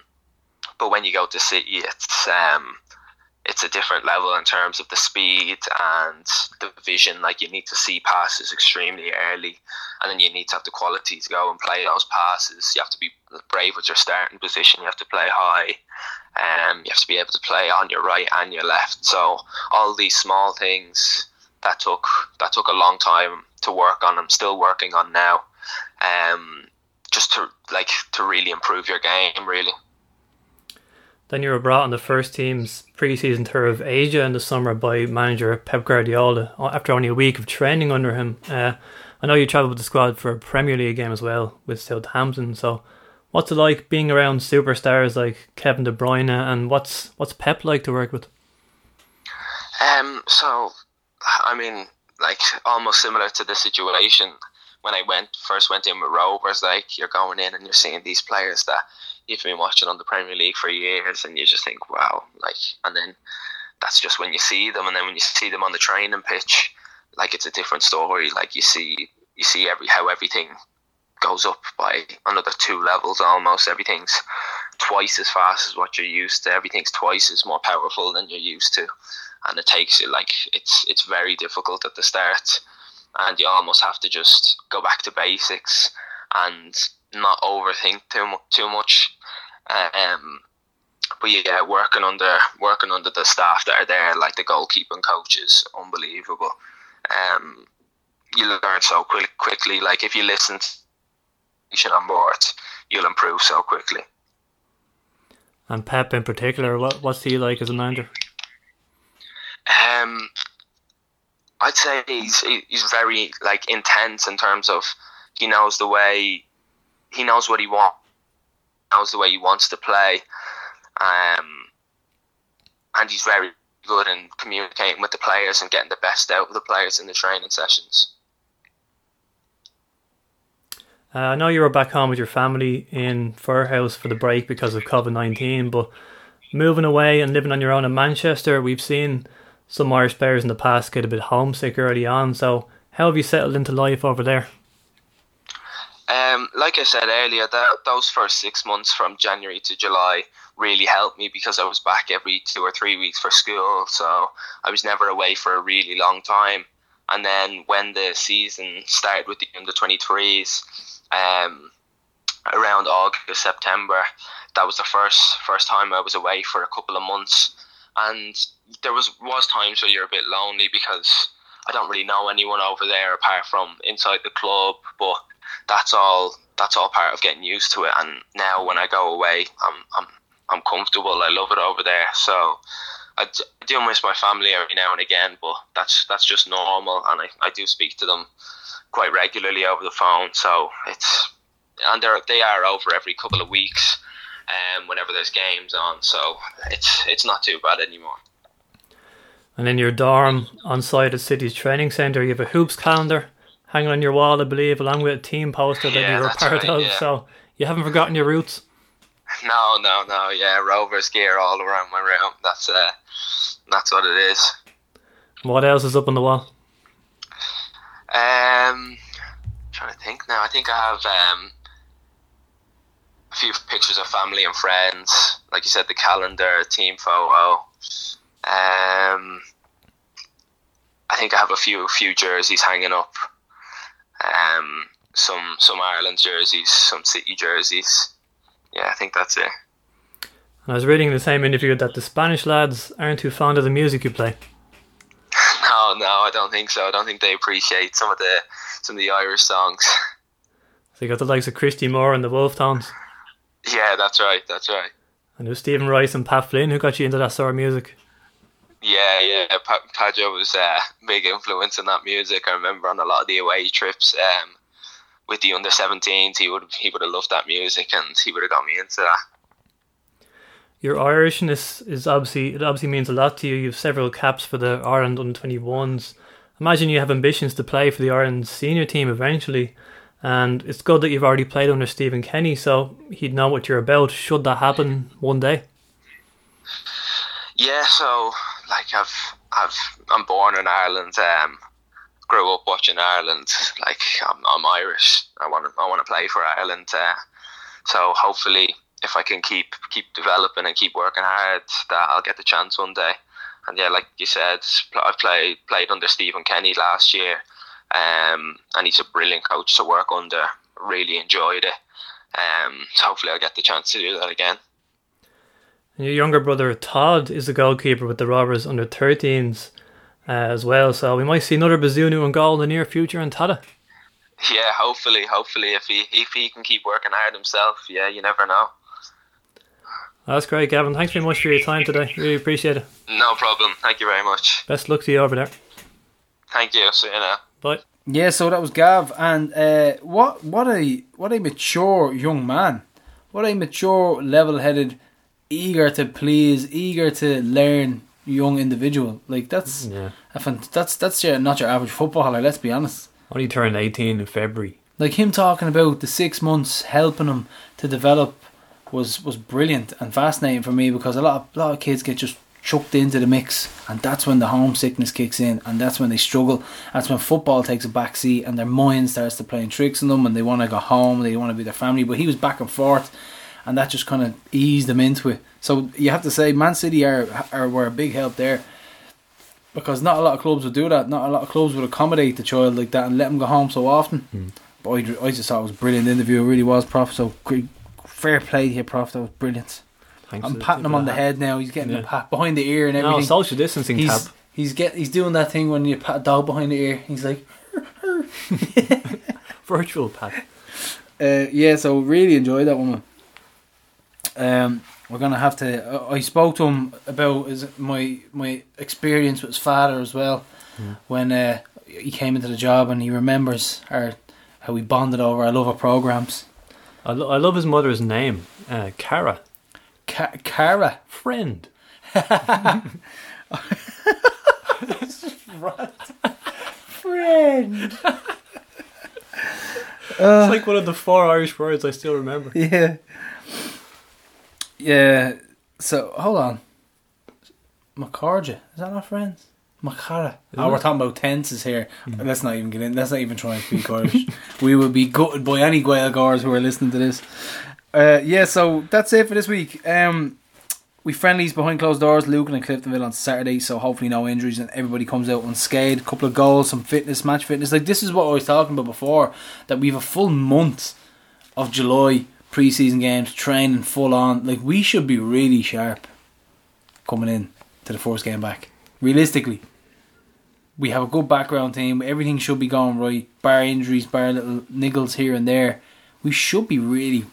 but when you go to City, it's um, it's a different level in terms of the speed and the vision. Like you need to see passes extremely early, and then you need to have the quality to go and play those passes. You have to be brave with your starting position. You have to play high. Um, you have to be able to play on your right and your left. So all these small things that took that took a long time to work on. I'm still working on now. Um, just to like to really improve your game, really. Then you were brought on the first team's preseason tour of Asia in the summer by manager Pep Guardiola after only a week of training under him. Uh, I know you travelled with the squad for a Premier League game as well with Southampton. So, what's it like being around superstars like Kevin De Bruyne, and what's what's Pep like to work with? Um, so, I mean, like almost similar to the situation when I went first went in with Rovers. Like you're going in and you're seeing these players that you've been watching on the Premier League for years, and you just think, wow, like, and then that's just when you see them, and then when you see them on the training pitch, like it's a different story. Like you see, you see every how everything goes up by another two levels almost. Everything's twice as fast as what you're used to. Everything's twice as more powerful than you're used to, and it takes you like it's it's very difficult at the start, and you almost have to just go back to basics and not overthink too too much um, but yeah, working under working under the staff that are there, like the goalkeeping coaches, unbelievable. Um, you learn so quick, quickly. Like if you listen to on board, you'll improve so quickly. And Pep in particular, what what's he like as a manager? Um, I'd say he's he's very like intense in terms of he knows the way, he knows what he wants knows the way he wants to play. Um, and he's very good in communicating with the players and getting the best out of the players in the training sessions. Uh, I know you were back home with your family in Firhouse for the break because of COVID 19, but moving away and living on your own in Manchester, we've seen some Irish players in the past get a bit homesick early on. So, how have you settled into life over there? Um, like I said earlier, that those first six months from January to July really helped me because I was back every two or three weeks for school, so I was never away for a really long time. And then when the season started with the under twenty threes, um, around August September, that was the first first time I was away for a couple of months, and there was was times where you're a bit lonely because I don't really know anyone over there apart from inside the club, but that's all that's all part of getting used to it. And now when I go away, I'm I'm I'm comfortable. I love it over there. So I do miss my family every now and again, but that's that's just normal. And I, I do speak to them quite regularly over the phone. So it's and they're they are over every couple of weeks, um, whenever there's games on. So it's it's not too bad anymore. And in your dorm on site at City's training centre, you have a hoops calendar hanging on your wall, I believe, along with a team poster that Yeah, you were part right, of. yeah. So you haven't forgotten your roots. No, no, no. Yeah, Rovers gear all around my room. That's uh, that's what it is. What else is up on the wall? Um, trying to think now. I think I have um, a few pictures of family and friends. Like you said, the calendar, team photo. Um, I think I have a few few jerseys hanging up. Um, some some Ireland jerseys, some City jerseys. Yeah, I think that's it. I was reading in the same interview that the Spanish lads aren't too fond of the music you play. No, no, I don't think so. I don't think they appreciate some of the some of the Irish songs. So you got the likes of Christy Moore and the Wolf Tones. Yeah, that's right. That's right. And it was Stephen Rice and Pat Flynn who got you into that sort of music. Yeah, yeah. Padjo was a uh, big influence in that music. I remember on a lot of the away trips um, with the under 17s, he would he would have loved that music, and he would have got me into that. Your Irishness is obviously it obviously means a lot to you. You have several caps for the Ireland under twenty ones. Imagine you have ambitions to play for the Ireland senior team eventually, and it's good that you've already played under Stephen Kenny, so he'd know what you're about. Should that happen one day? Yeah, so like I've I've I'm born in Ireland. Um, grew up watching Ireland. Like I'm, I'm Irish. I want to I want to play for Ireland. Uh, so hopefully, if I can keep keep developing and keep working hard, that I'll get the chance one day. And yeah, like you said, I played played under Stephen Kenny last year, um, and he's a brilliant coach to work under. Really enjoyed it. Um, so hopefully, I'll get the chance to do that again. And your younger brother Todd is the goalkeeper with the Rovers under 13s uh, as well. So we might see another Bazunu in goal in the near future in Tallaght. Yeah, hopefully, hopefully, if he if he can keep working hard himself, yeah, you never know. That's great, Gavin. Thanks very much for your time today. Really appreciate it. No problem. Thank you very much. Best luck to you over there. Thank you. See you now. Bye. Yeah, so that was Gav, and uh, what what a what a mature young man, what a mature, level-headed, eager to please, eager to learn young individual. Like that's Yeah. that's that's your, not your average footballer. Let's be honest. Only turned 18 in February. Like him talking about the six months helping him to develop was was brilliant and fascinating for me because a lot of, a lot of kids get just chucked into the mix and that's when the homesickness kicks in and that's when they struggle that's when football takes a back seat and their mind starts to playing tricks on them and they want to go home they want to be their family but he was back and forth and that just kind of eased them into it so you have to say Man City are, are were a big help there because not a lot of clubs would do that not a lot of clubs would accommodate the child like that and let him go home so often but I, I just thought it was a brilliant interview. It really was, Prof. So great, fair play here, Prof. That was brilliant. Thanks I'm patting him on the head now. He's getting Yeah. the pat behind the ear and everything. No, social distancing he's tab. he's get he's doing that thing when you pat a dog behind the ear. He's like, Virtual pat. uh, yeah. So really enjoyed that one. Um, we're gonna have to. uh, I spoke to him about his, my my experience with his father as well when uh, he came into the job and he remembers our how we bonded over our love of programs. I, lo- I love his mother's name, uh, Cara. Ca- Cara. Friend. Friend. it's like one of the four Irish words I still remember. Yeah. Yeah. So hold on. Macarja. Is that not friends? Macara. Oh, it? we're talking about tenses here. Let's not even get in. Let's not even try and speak Irish. we will be gutted by any Gaelgars who are listening to this. Uh, yeah, so that's it for this week. Um, we friendlies behind closed doors, Lucan and Cliftonville on Saturday. So hopefully no injuries and everybody comes out unscathed. Couple of goals, some fitness, match fitness. Like this is what I was talking about before. That we have a full month of July preseason games, training full on. Like we should be really sharp coming in to the first game back. Realistically, we have a good background team. Everything should be going right, bar injuries, bar little niggles here and there. We should be really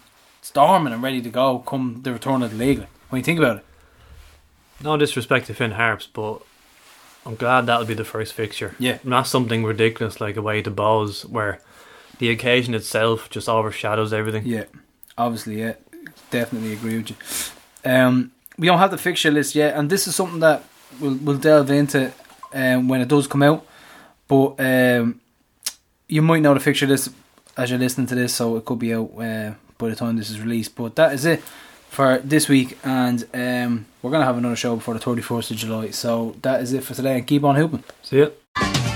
storming and ready to go come the return of the league. like, When you think about it, No disrespect to Finn Harps, but I'm glad that'll be the first fixture. Yeah. Not something ridiculous like away to Bohs where the occasion itself just overshadows everything. yeah, obviously, yeah, definitely agree with you. Um, we don't have the fixture list yet, and this is something that we'll we'll delve into um, when it does come out. But um, you might know the fixture list as you're listening to this, so it could be out uh, by the time this is released. But that is it for this week, and um, we're gonna have another show before the thirty first of July. So that is it for today, and keep on hooping. See ya.